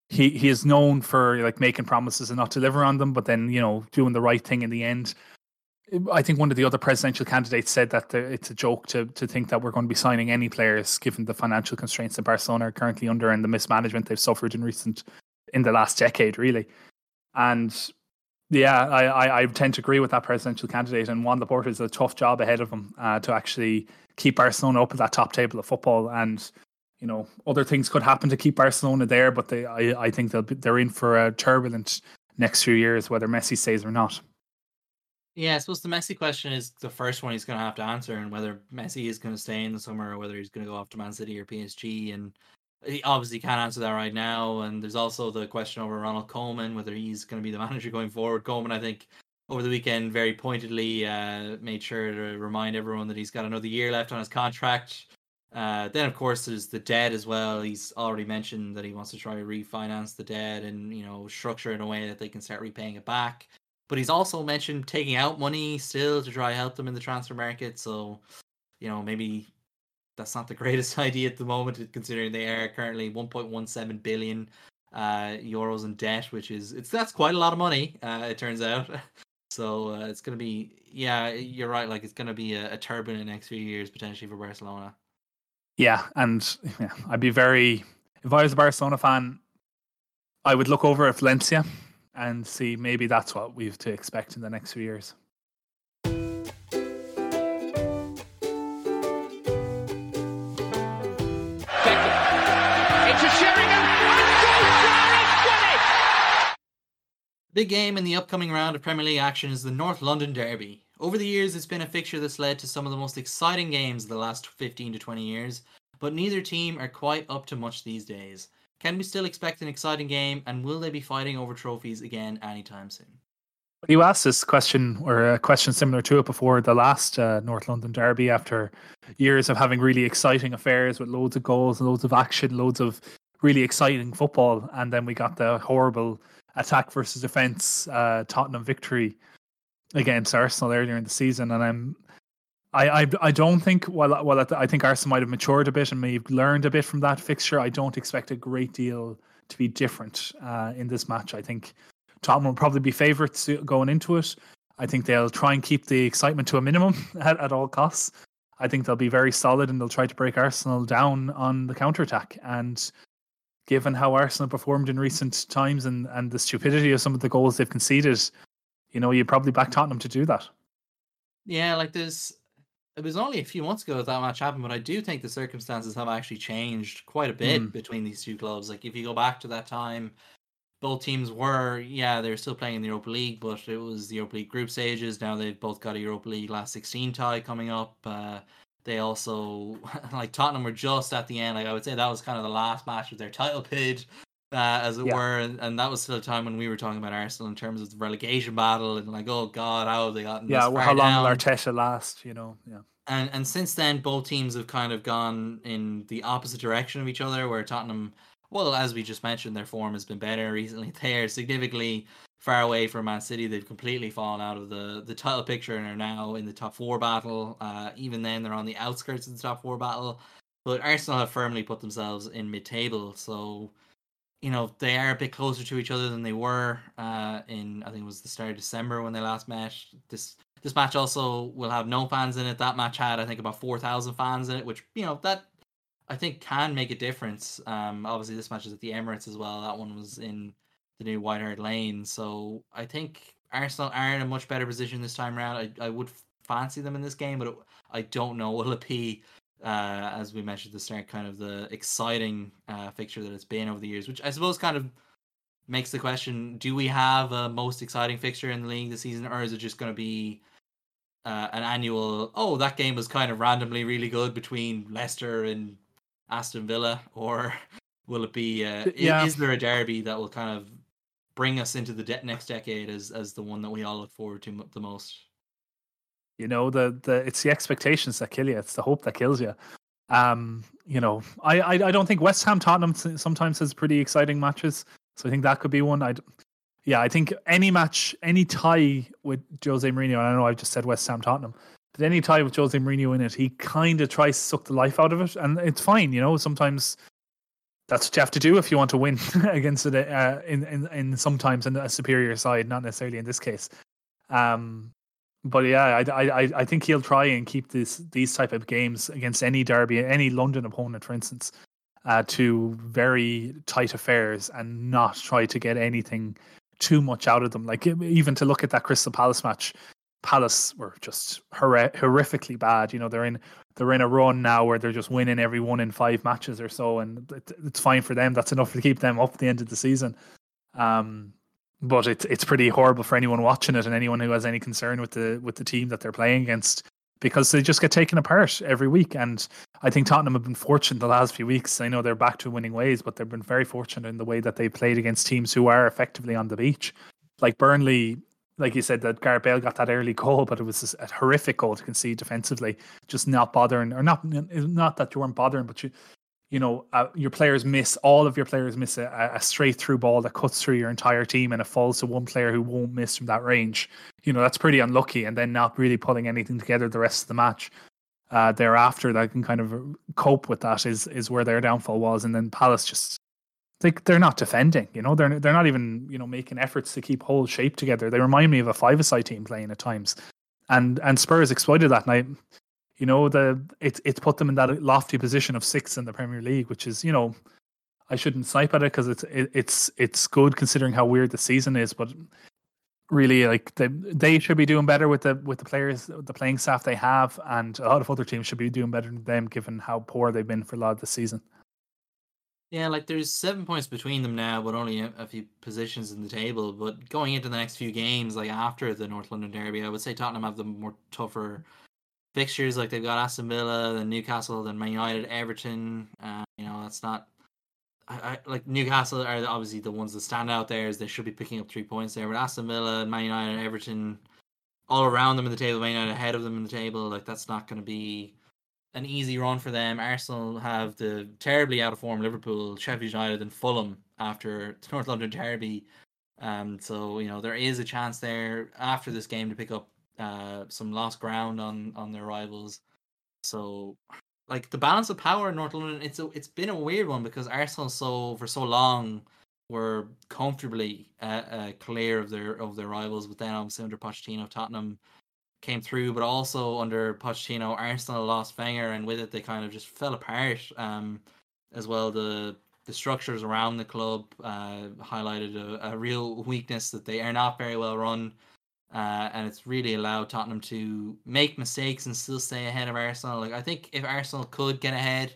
he he is known for like making promises and not deliver on them, but then you know doing the right thing in the end. I think one of the other presidential candidates said that the, it's a joke to to think that we're going to be signing any players given the financial constraints that Barcelona are currently under and the mismanagement they've suffered in recent in the last decade, really. And yeah, I, I, I tend to agree with that presidential candidate. And Juan Laporta is a tough job ahead of him uh, to actually keep Barcelona up at that top table of football. And you know, other things could happen to keep Barcelona there, but they, I, I think they'll be, they're in for a turbulent next few years, whether Messi stays or not. Yeah, I suppose the Messi question is the first one he's going to have to answer, and whether Messi is going to stay in the summer or whether he's going to go off to Man City or PSG. And he obviously can't answer that right now. And there's also the question over Ronald Koeman, whether he's going to be the manager going forward. Koeman, I think, over the weekend very pointedly uh, made sure to remind everyone that he's got another year left on his contract. Uh, then, of course, there's the debt as well. He's already mentioned that he wants to try to refinance the debt and you know structure in a way that they can start repaying it back. But he's also mentioned taking out money still to try help them in the transfer market. So, you know, maybe that's not the greatest idea at the moment, considering they are currently 1.17 billion uh, euros in debt, which is it's that's quite a lot of money. Uh, it turns out. So uh, it's gonna be yeah, you're right. Like it's gonna be a, a in the next few years potentially for Barcelona. Yeah, and yeah, I'd be very if I was a Barcelona fan, I would look over at Valencia and see maybe that's what we've to expect in the next few years. Into Sheringham. And Solskjaer has won it! Big game in the upcoming round of Premier League action is the North London Derby. Over the years, it's been a fixture that's led to some of the most exciting games of the last 15 to 20 years, but neither team are quite up to much these days. Can we still expect an exciting game, and will they be fighting over trophies again anytime soon? You asked this question or a question similar to it before the last uh, North London Derby after years of having really exciting affairs with loads of goals, and loads of action, loads of really exciting football. And then we got the horrible attack versus defense uh, Tottenham victory against Arsenal earlier in the season. And I'm, I, I, I don't think, while, while I think Arsenal might have matured a bit and may have learned a bit from that fixture, I don't expect a great deal to be different uh, in this match. I think Tottenham will probably be favourites going into it. I think they'll try and keep the excitement to a minimum at, at all costs. I think they'll be very solid and they'll try to break Arsenal down on the counter attack. And given how Arsenal performed in recent times and, and the stupidity of some of the goals they've conceded, you know, you'd probably back Tottenham to do that. Yeah, like there's it was only a few months ago that, that match happened, but I do think the circumstances have actually changed quite a bit Mm. between these two clubs. Like if you go back to that time, both teams were yeah they were still playing in the Europa League, but it was the Europa League group stages. Now they've both got a Europa League last sixteen tie coming up. Uh, they also like Tottenham were just at the end. Like I would say that was kind of the last match of their title bid. Uh, as it Yeah. were, and, and that was still a time when we were talking about Arsenal in terms of the relegation battle and like, oh god, how have they gotten Yeah, this well, how long will down? Arteta last? You know, yeah. and and since then both teams have kind of gone in the opposite direction of each other where tottenham well as we just mentioned their form has been better recently they're significantly far away from man city they've completely fallen out of the the title picture and are now in the top four battle uh even then they're on the outskirts of the top four battle but arsenal have firmly put themselves in mid-table so you know they are a bit closer to each other than they were uh in i think it was the start of december when they last met this this match also will have no fans in it. That match had, I think, about four thousand fans in it, which you know that I think can make a difference. Um, obviously this match is at the Emirates as well. That one was in the new White Hart Lane, so I think Arsenal are in a much better position this time around. I I would fancy them in this game, but it, I don't know will it be. Uh, as we mentioned at the start, kind of the exciting uh, fixture that it's been over the years, which I suppose kind of makes the question: Do we have a most exciting fixture in the league this season, or is it just going to be uh, an annual? Oh, that game was kind of randomly really good between Leicester and Aston Villa, or will it be? Uh, Yeah. Is there a derby that will kind of bring us into the de- next decade as as the one that we all look forward to mo- the most? You know, the the it's the expectations that kill you. It's the hope that kills you. Um, you know, I I, I don't think West Ham Tottenham sometimes has pretty exciting matches. So I think that could be one. I'd yeah, I think any match, any tie with Jose Mourinho. I know I've just said West Ham Tottenham, but any tie with Jose Mourinho in it, he kind of tries to suck the life out of it, and it's fine. You know, sometimes that's what you have to do if you want to win against it. Uh, in in in sometimes in a superior side, not necessarily in this case. Um, but yeah, I, I I- think he'll try and keep this these type of games against any derby, any London opponent, for instance, uh, to very tight affairs and not try to get anything too much out of them. Like even to look at that Crystal Palace match, Palace were just horri- horrifically bad. You know, they're in they're in a run now where they're just winning every one in five matches or so, and it, it's fine for them. That's enough to keep them up the end of the season. Um, but it's it's pretty horrible for anyone watching it and anyone who has any concern with the with the team that they're playing against because they just get taken apart every week. And I think Tottenham have been fortunate the last few weeks. I know they're back to winning ways, but they've been very fortunate in the way that they played against teams who are effectively on the beach. Like Burnley, like you said, that Gareth Bale got that early goal, but it was a horrific goal to concede defensively. Just not bothering, or not not that you weren't bothering, but you you know, uh, your players miss all of your players miss a, a straight through ball that cuts through your entire team, and it falls to one player who won't miss from that range. You know, that's pretty unlucky, and then not really pulling anything together the rest of the match. Uh, thereafter, that can kind of cope with that is is where their downfall was, and then Palace just they they're not defending. You know, they're they're not even you know making efforts to keep whole shape together. They remind me of a five-a-side team playing at times, and and Spurs exploited that. I, you know, the it's it's put them in that lofty position of sixth in the Premier League, which is you know, I shouldn't snipe at it because it's it, it's it's good considering how weird the season is, but really like they they should be doing better with the with the players the playing staff they have and a lot of other teams should be doing better than them given how poor they've been for a lot of the season Yeah, like there's seven points between them now, but only a, a few positions in the table. But going into the next few games, like after the North London Derby, I would say Tottenham have the more tougher fixtures. Like they've got Aston Villa, then Newcastle, then Man United, Everton. Uh, you know, that's not. I, I like Newcastle are obviously the ones that stand out there as they should be picking up three points there. But Aston Villa, Man United, Everton, all around them in the table, Man United ahead of them in the table. Like that's not going to be an easy run for them. Arsenal have the terribly out of form Liverpool, Sheffield United, and Fulham after the North London Derby. Um, so you know there is a chance there after this game to pick up uh, some lost ground on on their rivals. So like the balance of power in North London, it's a, it's been a weird one because Arsenal so for so long were comfortably uh, uh, clear of their of their rivals, but then obviously under Pochettino, Tottenham came through, but also under Pochettino, Arsenal lost Wenger, and with it they kind of just fell apart. Um, as well, the the structures around the club uh, highlighted a, a real weakness that they are not very well run. Uh, and it's really allowed Tottenham to make mistakes and still stay ahead of Arsenal. Like I think if Arsenal could get ahead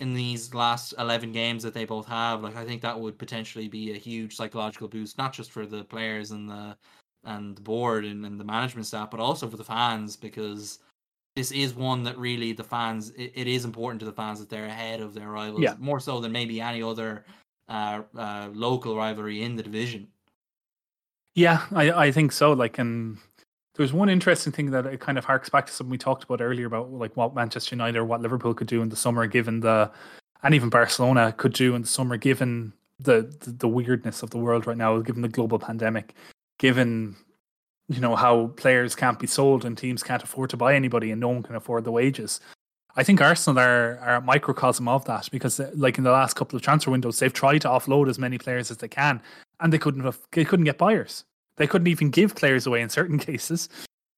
in these last eleven games that they both have, like I think that would potentially be a huge psychological boost, not just for the players and the and the board and, and the management staff, but also for the fans because this is one that really the fans it, it is important to the fans that they're ahead of their rivals Yeah. more so than maybe any other uh, uh, local rivalry in the division. Yeah, I, I think so. Like, and there's one interesting thing that it kind of harks back to something we talked about earlier about like what Manchester United or what Liverpool could do in the summer, given the, and even Barcelona could do in the summer, given the the, the weirdness of the world right now, given the global pandemic, given you know how players can't be sold and teams can't afford to buy anybody and no one can afford the wages. I think Arsenal are, are a microcosm of that because, like in the last couple of transfer windows, they've tried to offload as many players as they can, and they couldn't have, they couldn't get buyers. They couldn't even give players away in certain cases.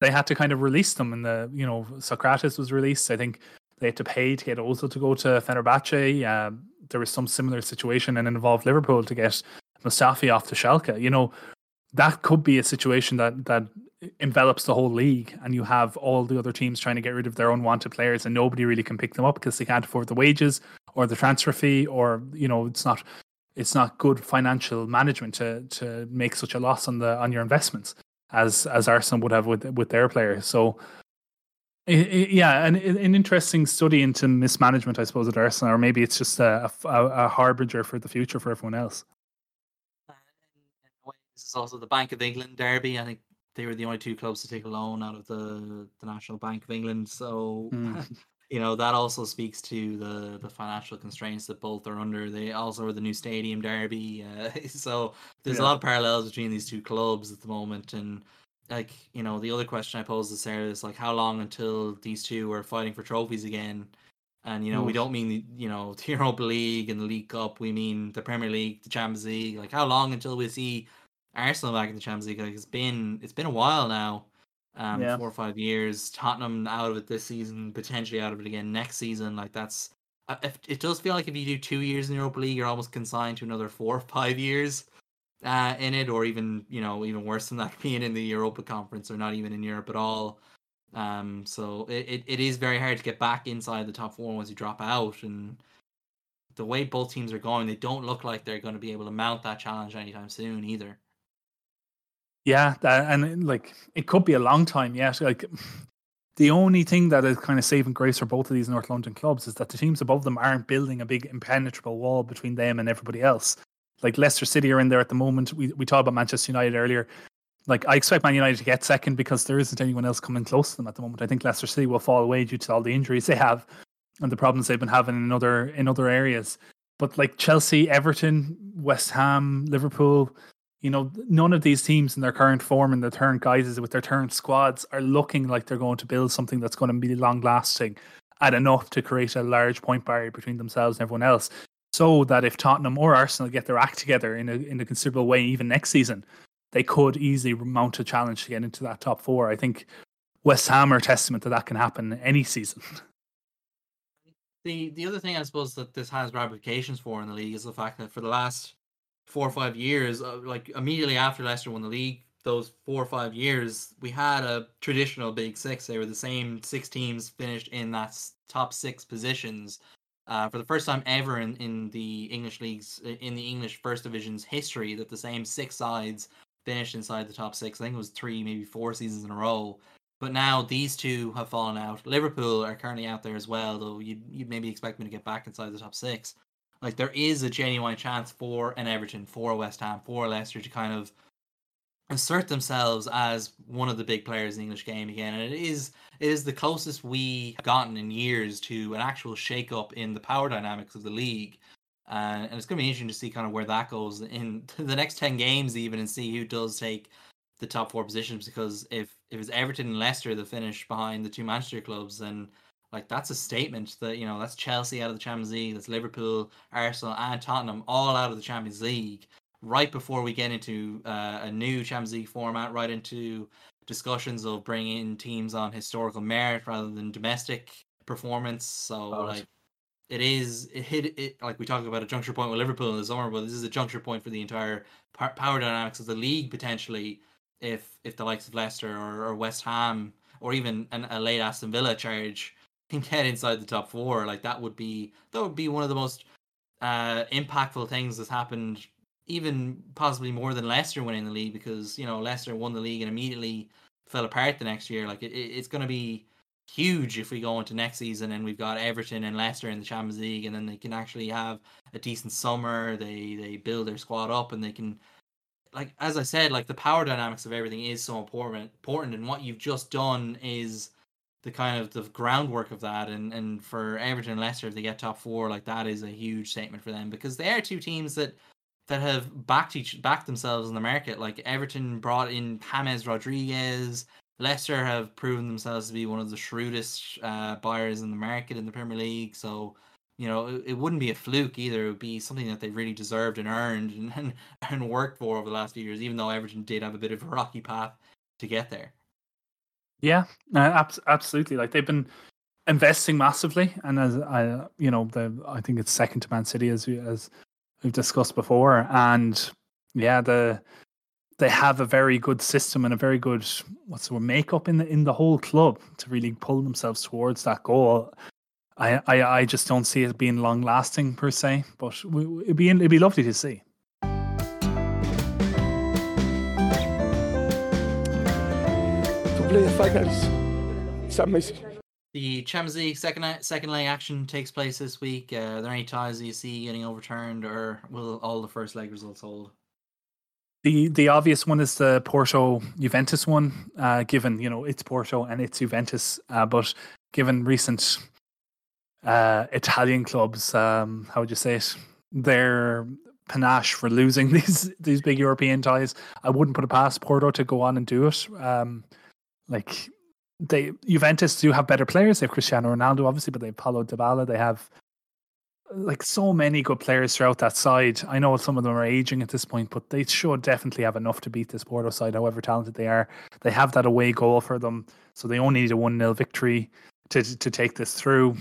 They had to kind of release them. And the you know Sokratis was released. I think they had to pay to get Ozil to go to Fenerbahce. Um, there was some similar situation and involved Liverpool to get Mustafi off to Schalke. You know that could be a situation that that envelops the whole league and you have all the other teams trying to get rid of their unwanted players and nobody really can pick them up because they can't afford the wages or the transfer fee or you know it's not it's not good financial management to to make such a loss on the on your investments as as Arsenal would have with with their players so i- i- yeah an, an interesting study into mismanagement I suppose at Arsenal or maybe it's just a, a, a harbinger for the future for everyone else in a way, This is also the Bank of England derby. I think they were the only two clubs to take a loan out of the, the National Bank of England. So, Mm. you know, that also speaks to the, the financial constraints that both are under. They also are the new stadium derby. Uh, so there's a lot of parallels between these two clubs at the moment. And, like, you know, the other question I posed to Sarah is, like, how long until these two are fighting for trophies again? And you know, we don't mean you know the Europa League and the League Cup. We mean the Premier League, the Champions League. Like, how long until we see Arsenal back in the Champions League? Like, it's been it's been a while now, um, Yeah. four or five years. Tottenham out of it this season, potentially out of it again next season. Like, that's uh, if, it does feel like if you do two years in the Europa League, you're almost consigned to another four or five years uh, in it, or even you know even worse than that, being in the Europa Conference or not even in Europe at all. Um, so it, it, it is very hard to get back inside the top four once you drop out. And the way both teams are going, they don't look like they're going to be able to mount that challenge anytime soon either. Yeah, that, and like it could be a long time yet. Like the only thing that is kind of saving grace for both of these North London clubs is that the teams above them aren't building a big impenetrable wall between them and everybody else. Like Leicester City are in there at the moment. We we talked about Manchester United earlier. Like I expect Man United to get second because there isn't anyone else coming close to them at the moment. I think Leicester City will fall away due to all the injuries they have and the problems they've been having in other in other areas. But like Chelsea, Everton, West Ham, Liverpool, you know, none of these teams in their current form and their current guises with their current squads are looking like they're going to build something that's going to be long lasting and enough to create a large point barrier between themselves and everyone else. So that if Tottenham or Arsenal get their act together in a in a considerable way, even next season, they could easily mount a challenge to get into that top four. I think West Ham are testament that that can happen any season. The the other thing I suppose that this has ramifications for in the league is the fact that for the last four or five years, uh, like immediately after Leicester won the league, those four or five years, we had a traditional Big Six. They were the same six teams finished in that top six positions. Uh, for the first time ever in, in the English leagues, in the English First Division's history, that the same six sides finished inside the top six. I think it was three, maybe four seasons in a row. But now these two have fallen out. Liverpool are currently out there as well, though you'd, you'd maybe expect me to get back inside the top six. Like there is a genuine chance for an Everton, for West Ham, for Leicester to kind of assert themselves as one of the big players in the English game again. And it is it is the closest we have gotten in years to an actual shake up in the power dynamics of the league. Uh, and it's going to be interesting to see kind of where that goes in the next 10 games, even, and see who does take the top four positions. Because if, if it's Everton and Leicester that finish behind the two Manchester clubs, then like that's a statement that, you know, that's Chelsea out of the Champions League, that's Liverpool, Arsenal, and Tottenham all out of the Champions League right before we get into uh, a new Champions League format, right into discussions of bringing teams on historical merit rather than domestic performance. So Right. like it is it hit it like we talk about a juncture point with Liverpool in the summer, but this is a juncture point for the entire power dynamics of the league potentially. If if the likes of Leicester or, or West Ham or even an, a late Aston Villa charge can get inside the top four, like that would be that would be one of the most uh, impactful things that's happened, even possibly more than Leicester winning the league, because you know Leicester won the league and immediately fell apart the next year. Like it, it- it's going to be huge if we go into next season and we've got Everton and Leicester in the Champions League, and then they can actually have a decent summer. They they build their squad up and they can. Like as I said, like the power dynamics of everything is so important. Important, and what you've just done is the kind of the groundwork of that and and for Everton and Leicester if they get top four like that is a huge statement for them because they are two teams that that have backed each backed themselves in the market. Like Everton brought in James Rodriguez. Leicester have proven themselves to be one of the shrewdest uh, buyers in the market in the Premier League. So you know it, it wouldn't be a fluke either. It would be something that they really deserved and earned and, and and worked for over the last few years even though Everton did have a bit of a rocky path to get there Yeah, abs- absolutely. Like they've been investing massively, and as I, you know, the I think it's second to Man City as we as we've discussed before, and yeah, the they have a very good system and a very good what's the word makeup in the in the whole club to really pull themselves towards that goal. I I, I just don't see it being long lasting per se, but it'd be it'd be lovely to see. To play the finals, it's amazing. The Champions League second second leg action takes place this week. Uh, are there any ties that you see getting overturned, or will all the first leg results hold? The the obvious one is the Porto Juventus one, uh, given you know it's Porto and it's Juventus, uh, but given recent uh, Italian clubs, um, how would you say it, their panache for losing these these big European ties, I wouldn't put it past Porto to go on and do it. Um, like they Juventus do have better players. They have Cristiano Ronaldo, obviously, but they have Paulo Dybala. They have like so many good players throughout that side. I know some of them are aging at this point, but they should definitely have enough to beat this Porto side, however talented they are. They have that away goal for them, so they only need a one 0 victory to to take this through.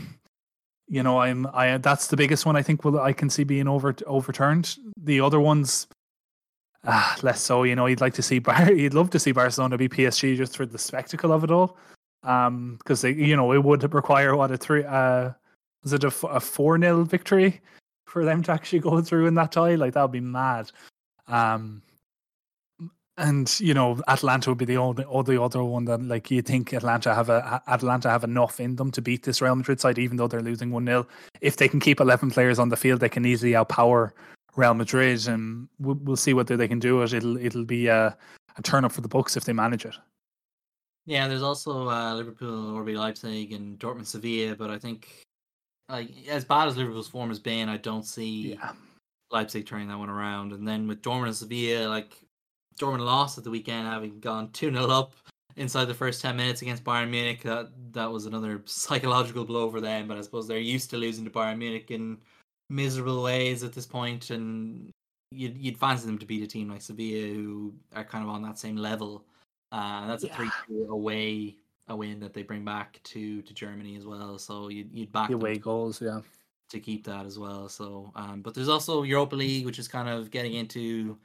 You know, I'm I that's the biggest one I think will I can see being over overturned. The other ones, ah, less so. You know, you'd like to see Bar, you'd love to see Barcelona be PSG just for the spectacle of it all, um, because you know it would require what a three uh was it a 4 0 victory for them to actually go through in that tie? Like, that would be mad. Um, and you know, Atalanta would be the only or the other one that like you think Atalanta have a Atalanta have enough in them to beat this Real Madrid side, even though they're losing one 0 If they can keep eleven players on the field, they can easily outpower Real Madrid, and we'll, we'll see whether they can do it. It'll it'll be a, a turn up for the books if they manage it. Yeah, there's also uh, Liverpool, RB Leipzig, and Dortmund, Sevilla. But I think, like as bad as Liverpool's form has been, I don't see Yeah, Leipzig turning that one around. And then with Dortmund and Sevilla, like Dortmund lost at the weekend, having gone two 0 up inside the first ten minutes against Bayern Munich. That that was another psychological blow for them. But I suppose they're used to losing to Bayern Munich in miserable ways at this point, and you'd you'd fancy them to beat a team like Sevilla, who are kind of on that same level. Uh, that's a three away a win that they bring back to to Germany as well. So you'd you'd back the away goals. Yeah, to keep that as well. So, um, but there's also Europa League, which is kind of getting into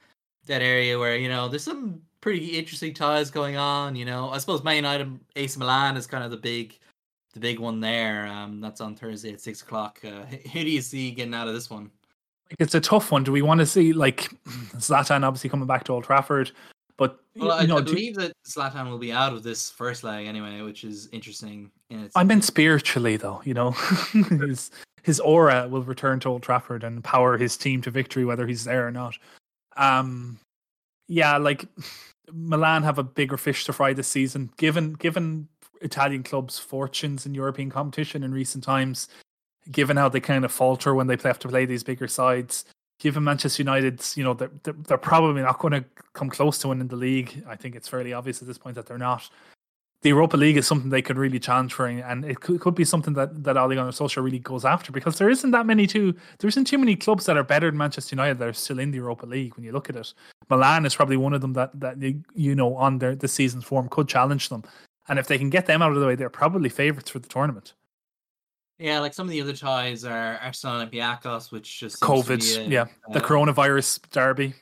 that area where you know there's some pretty interesting ties going on. You know, I suppose Man United, AC Milan is kind of the big, the big one there. Um, that's on Thursday at six o'clock. Uh, who do you see getting out of this one? like it's a tough one. Do we want to see like Zlatan obviously coming back to Old Trafford? But Well, I, you know, I do- believe that Zlatan will be out of this first leg anyway, which is interesting. In its I meant spiritually, though. You know, his his aura will return to Old Trafford and power his team to victory, whether he's there or not. Um, yeah, like Milan have a bigger fish to fry this season, given given Italian clubs' fortunes in European competition in recent times. Given how they kind of falter when they have to play these bigger sides, given Manchester United's, you know, they're, they're, probably not going to come close to winning the league. I think it's fairly obvious at this point that they're not the Europa League is something they could really challenge for, and it could, could be something that that Ole Gunnar Solskjaer really goes after because there isn't that many too. There isn't too many clubs that are better than Manchester United that are still in the Europa League. When you look at it, Milan is probably one of them that that you, know on their this season's form could challenge them, and if they can get them out of the way, they're probably favourites for the tournament. Yeah, like some of the other ties are Arsenal and Olympiacos, which just COVID, a- yeah, the uh, coronavirus derby,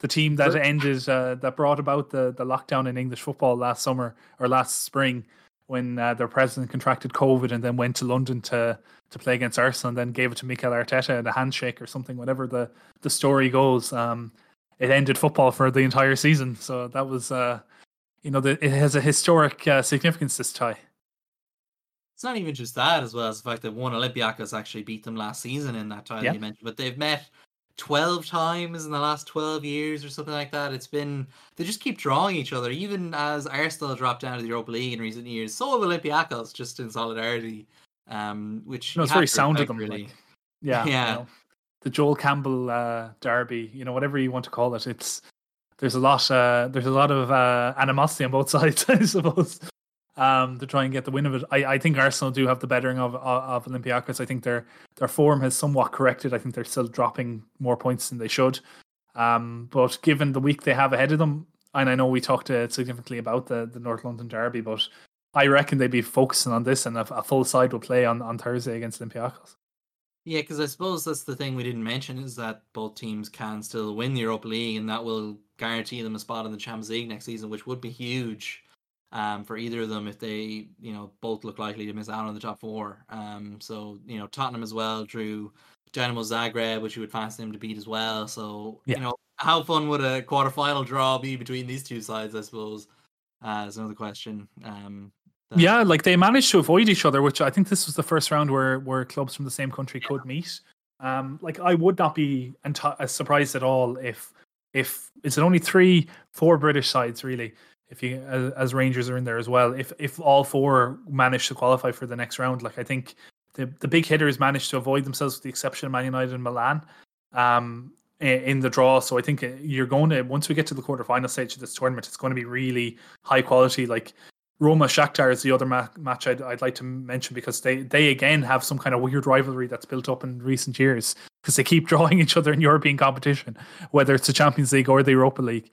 the team that ended uh, that brought about the the lockdown in English football last summer or last spring when uh, their president contracted COVID and then went to London to to play against Arsenal and then gave it to Mikel Arteta in a handshake or something, whatever the the story goes. Um, it ended football for the entire season, so that was uh, you know the, it has a historic uh, significance. This tie. It's not even just that, as well as the fact that one Olympiacos actually beat them last season in that tie Yeah. that you mentioned. But they've met twelve times in the last twelve years or something like that. It's been they just keep drawing each other. Even as Arsenal dropped down to the Europa League in recent years, so have Olympiacos, just in solidarity. Um, which No, you it's very sound of them. really. Like, yeah, you Yeah. know, the Joel Campbell uh, derby, you know, whatever you want to call it, it's there's a lot uh, there's a lot of uh, animosity on both sides, I suppose. Um, to try and get the win of it, I, I think Arsenal do have the bettering of, of Olympiacos. I think their their form has somewhat corrected. I think they're still dropping more points than they should. Um, but given the week they have ahead of them, and I know we talked uh, significantly about the the North London derby, but I reckon they'd be focusing on this, and a, a full side will play on, on Thursday against Olympiacos. Yeah, because I suppose that's the thing we didn't mention is that both teams can still win the Europa League, and that will guarantee them a spot in the Champions League next season, which would be huge um, for either of them if they, you know, both look likely to miss out on the top four. Um, so you know, Tottenham as well drew Dynamo Zagreb, which you would fancy them to beat as well. So Yeah. you know, how fun would a quarterfinal draw be between these two sides? I suppose uh, is another question. Um, that- Yeah, like they managed to avoid each other, which I think this was the first round where where clubs from the same country could meet. Um, like I would not be enti- surprised at all if if it's only three, four British sides really. If you as, as Rangers are in there as well, if if all four manage to qualify for the next round, like I think the the big hitters managed to avoid themselves, with the exception of Man United and Milan, um, in the draw. So I think uh, you're going to once we get to the quarterfinal stage of this tournament, it's going to be really high quality. Like Roma Shakhtar is the other ma- match I'd, I'd like to mention because they they again have some kind of weird rivalry that's built up in recent years because they keep drawing each other in European competition, whether it's the Champions League or the Europa League.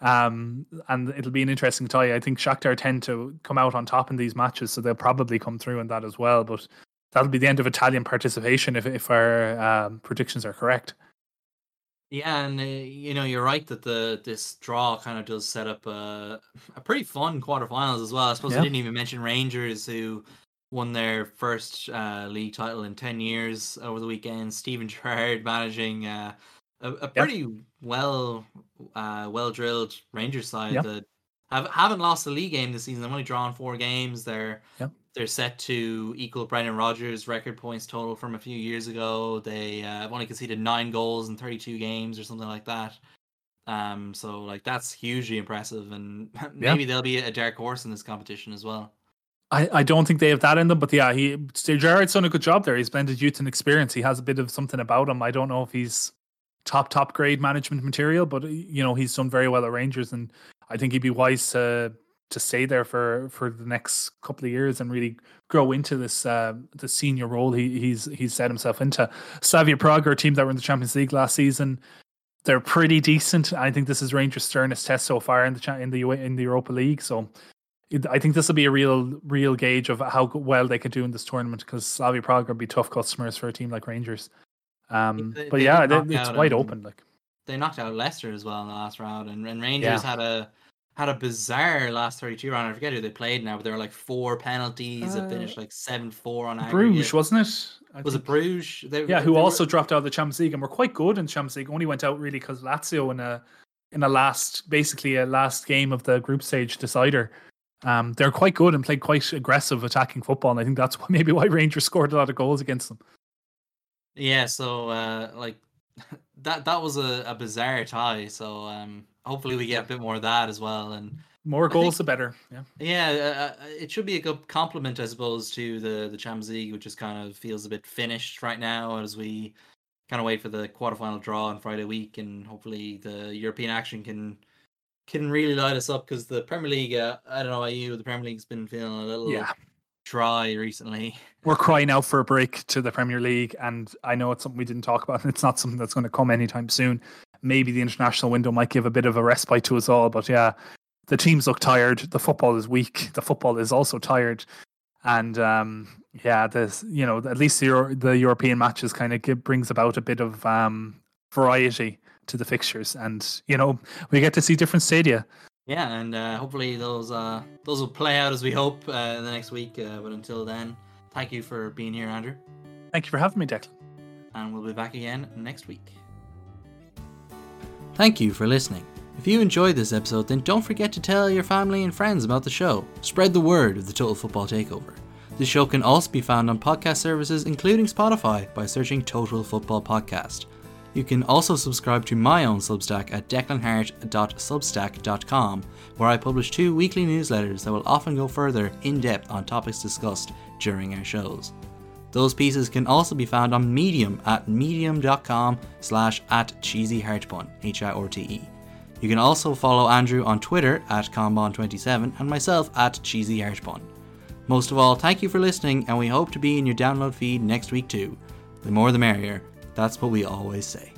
Um, and it'll be an interesting tie. I think Shakhtar tend to come out on top in these matches, so they'll probably come through in that as well. But that'll be the end of Italian participation if if our um, predictions are correct. Yeah, and uh, you know you're right that the this draw kind of does set up a, a pretty fun quarterfinals as well. I suppose Yeah. I didn't even mention Rangers who won their first uh, league title in ten years over the weekend. Steven Gerrard managing uh, a, a pretty well uh, well drilled Rangers side Yeah. that have haven't lost a league game this season. They've only drawn four games. They're Yeah. They're set to equal Brendan Rodgers' record points total from a few years ago. They uh, have only conceded nine goals in 32 games or something like that. Um, so like that's hugely impressive, and maybe they'll be a dark horse in this competition as well. I, I don't think they have that in them, but yeah, he Steve done a good job there. He's blended youth and experience. He has a bit of something about him. I don't know if he's top top grade management material, but you know he's done very well at Rangers, and I think he'd be wise to to stay there for for the next couple of years and really grow into this uh, the senior role he he's he's set himself into. Slavia Prague are a team that were in the Champions League last season. They're pretty decent. I think this is Rangers' sternest test so far in the in the in the Europa League. So it- I think this will be a real, real gauge of how well they could do in this tournament because Slavia Prague would be tough customers for a team like Rangers. Um, they- but they yeah, they- it's wide um, open. Like They knocked out Leicester as well in the last round, and, and Rangers had a had a bizarre last 32 round. I forget who they played now, but there were like four penalties that Uh, finished like seven four on aggregate. Bruges, wasn't it? I Was it. Bruges? They, Yeah, they who were- also dropped out of the Champions League and were quite good in Champions League. Only went out really because Lazio in a in a last, basically a last game of the group stage decider. Um, they're quite good and played quite aggressive attacking football, and I think that's why, maybe why Rangers scored a lot of goals against them. Yeah, so uh, like that that was a, a bizarre tie. So um, hopefully we get a bit more of that as well. And More goals, think- the better. Yeah. yeah, uh, uh, it should be a good compliment, I suppose, to the the Champions League, which just kind of feels a bit finished right now as we kind of wait for the quarterfinal draw on Friday week, and hopefully the European action can can really light us up because the Premier League, uh, I don't know about you, the Premier League's been feeling a little Yeah. dry recently. We're crying out for a break to the Premier League, and I know it's something we didn't talk about, and it's not something that's going to come anytime soon. Maybe the international window might give a bit of a respite to us all, but yeah, the teams look tired. The football is weak. The football is also tired, and um, yeah, there's you know at least the, Euro- the European matches kind of give, brings about a bit of um, variety to the fixtures, and you know we get to see different stadia. Yeah, and uh, hopefully those uh, those will play out as we hope uh, in the next week. Uh, but until then, thank you for being here, Andrew, Thank you for having me, Declan. and we'll be back again next week. Thank you for listening. If you enjoyed this episode, then don't forget to tell your family and friends about the show. Spread the word of the Total Football Takeover. The show can also be found on podcast services, including Spotify, by searching Total Football Podcast. You can also subscribe to my own Substack at declanhirte.substack.com, where I publish two weekly newsletters that will often go further in depth on topics discussed during our shows. Those pieces can also be found on Medium at medium.com slash at cheesyheartbun, H-I-R-T-E. You can also follow Andrew on Twitter at Combon27 and myself at cheesyheartbun. Most of all, thank you for listening, and we hope to be in your download feed next week too. The more the merrier. That's what we always say.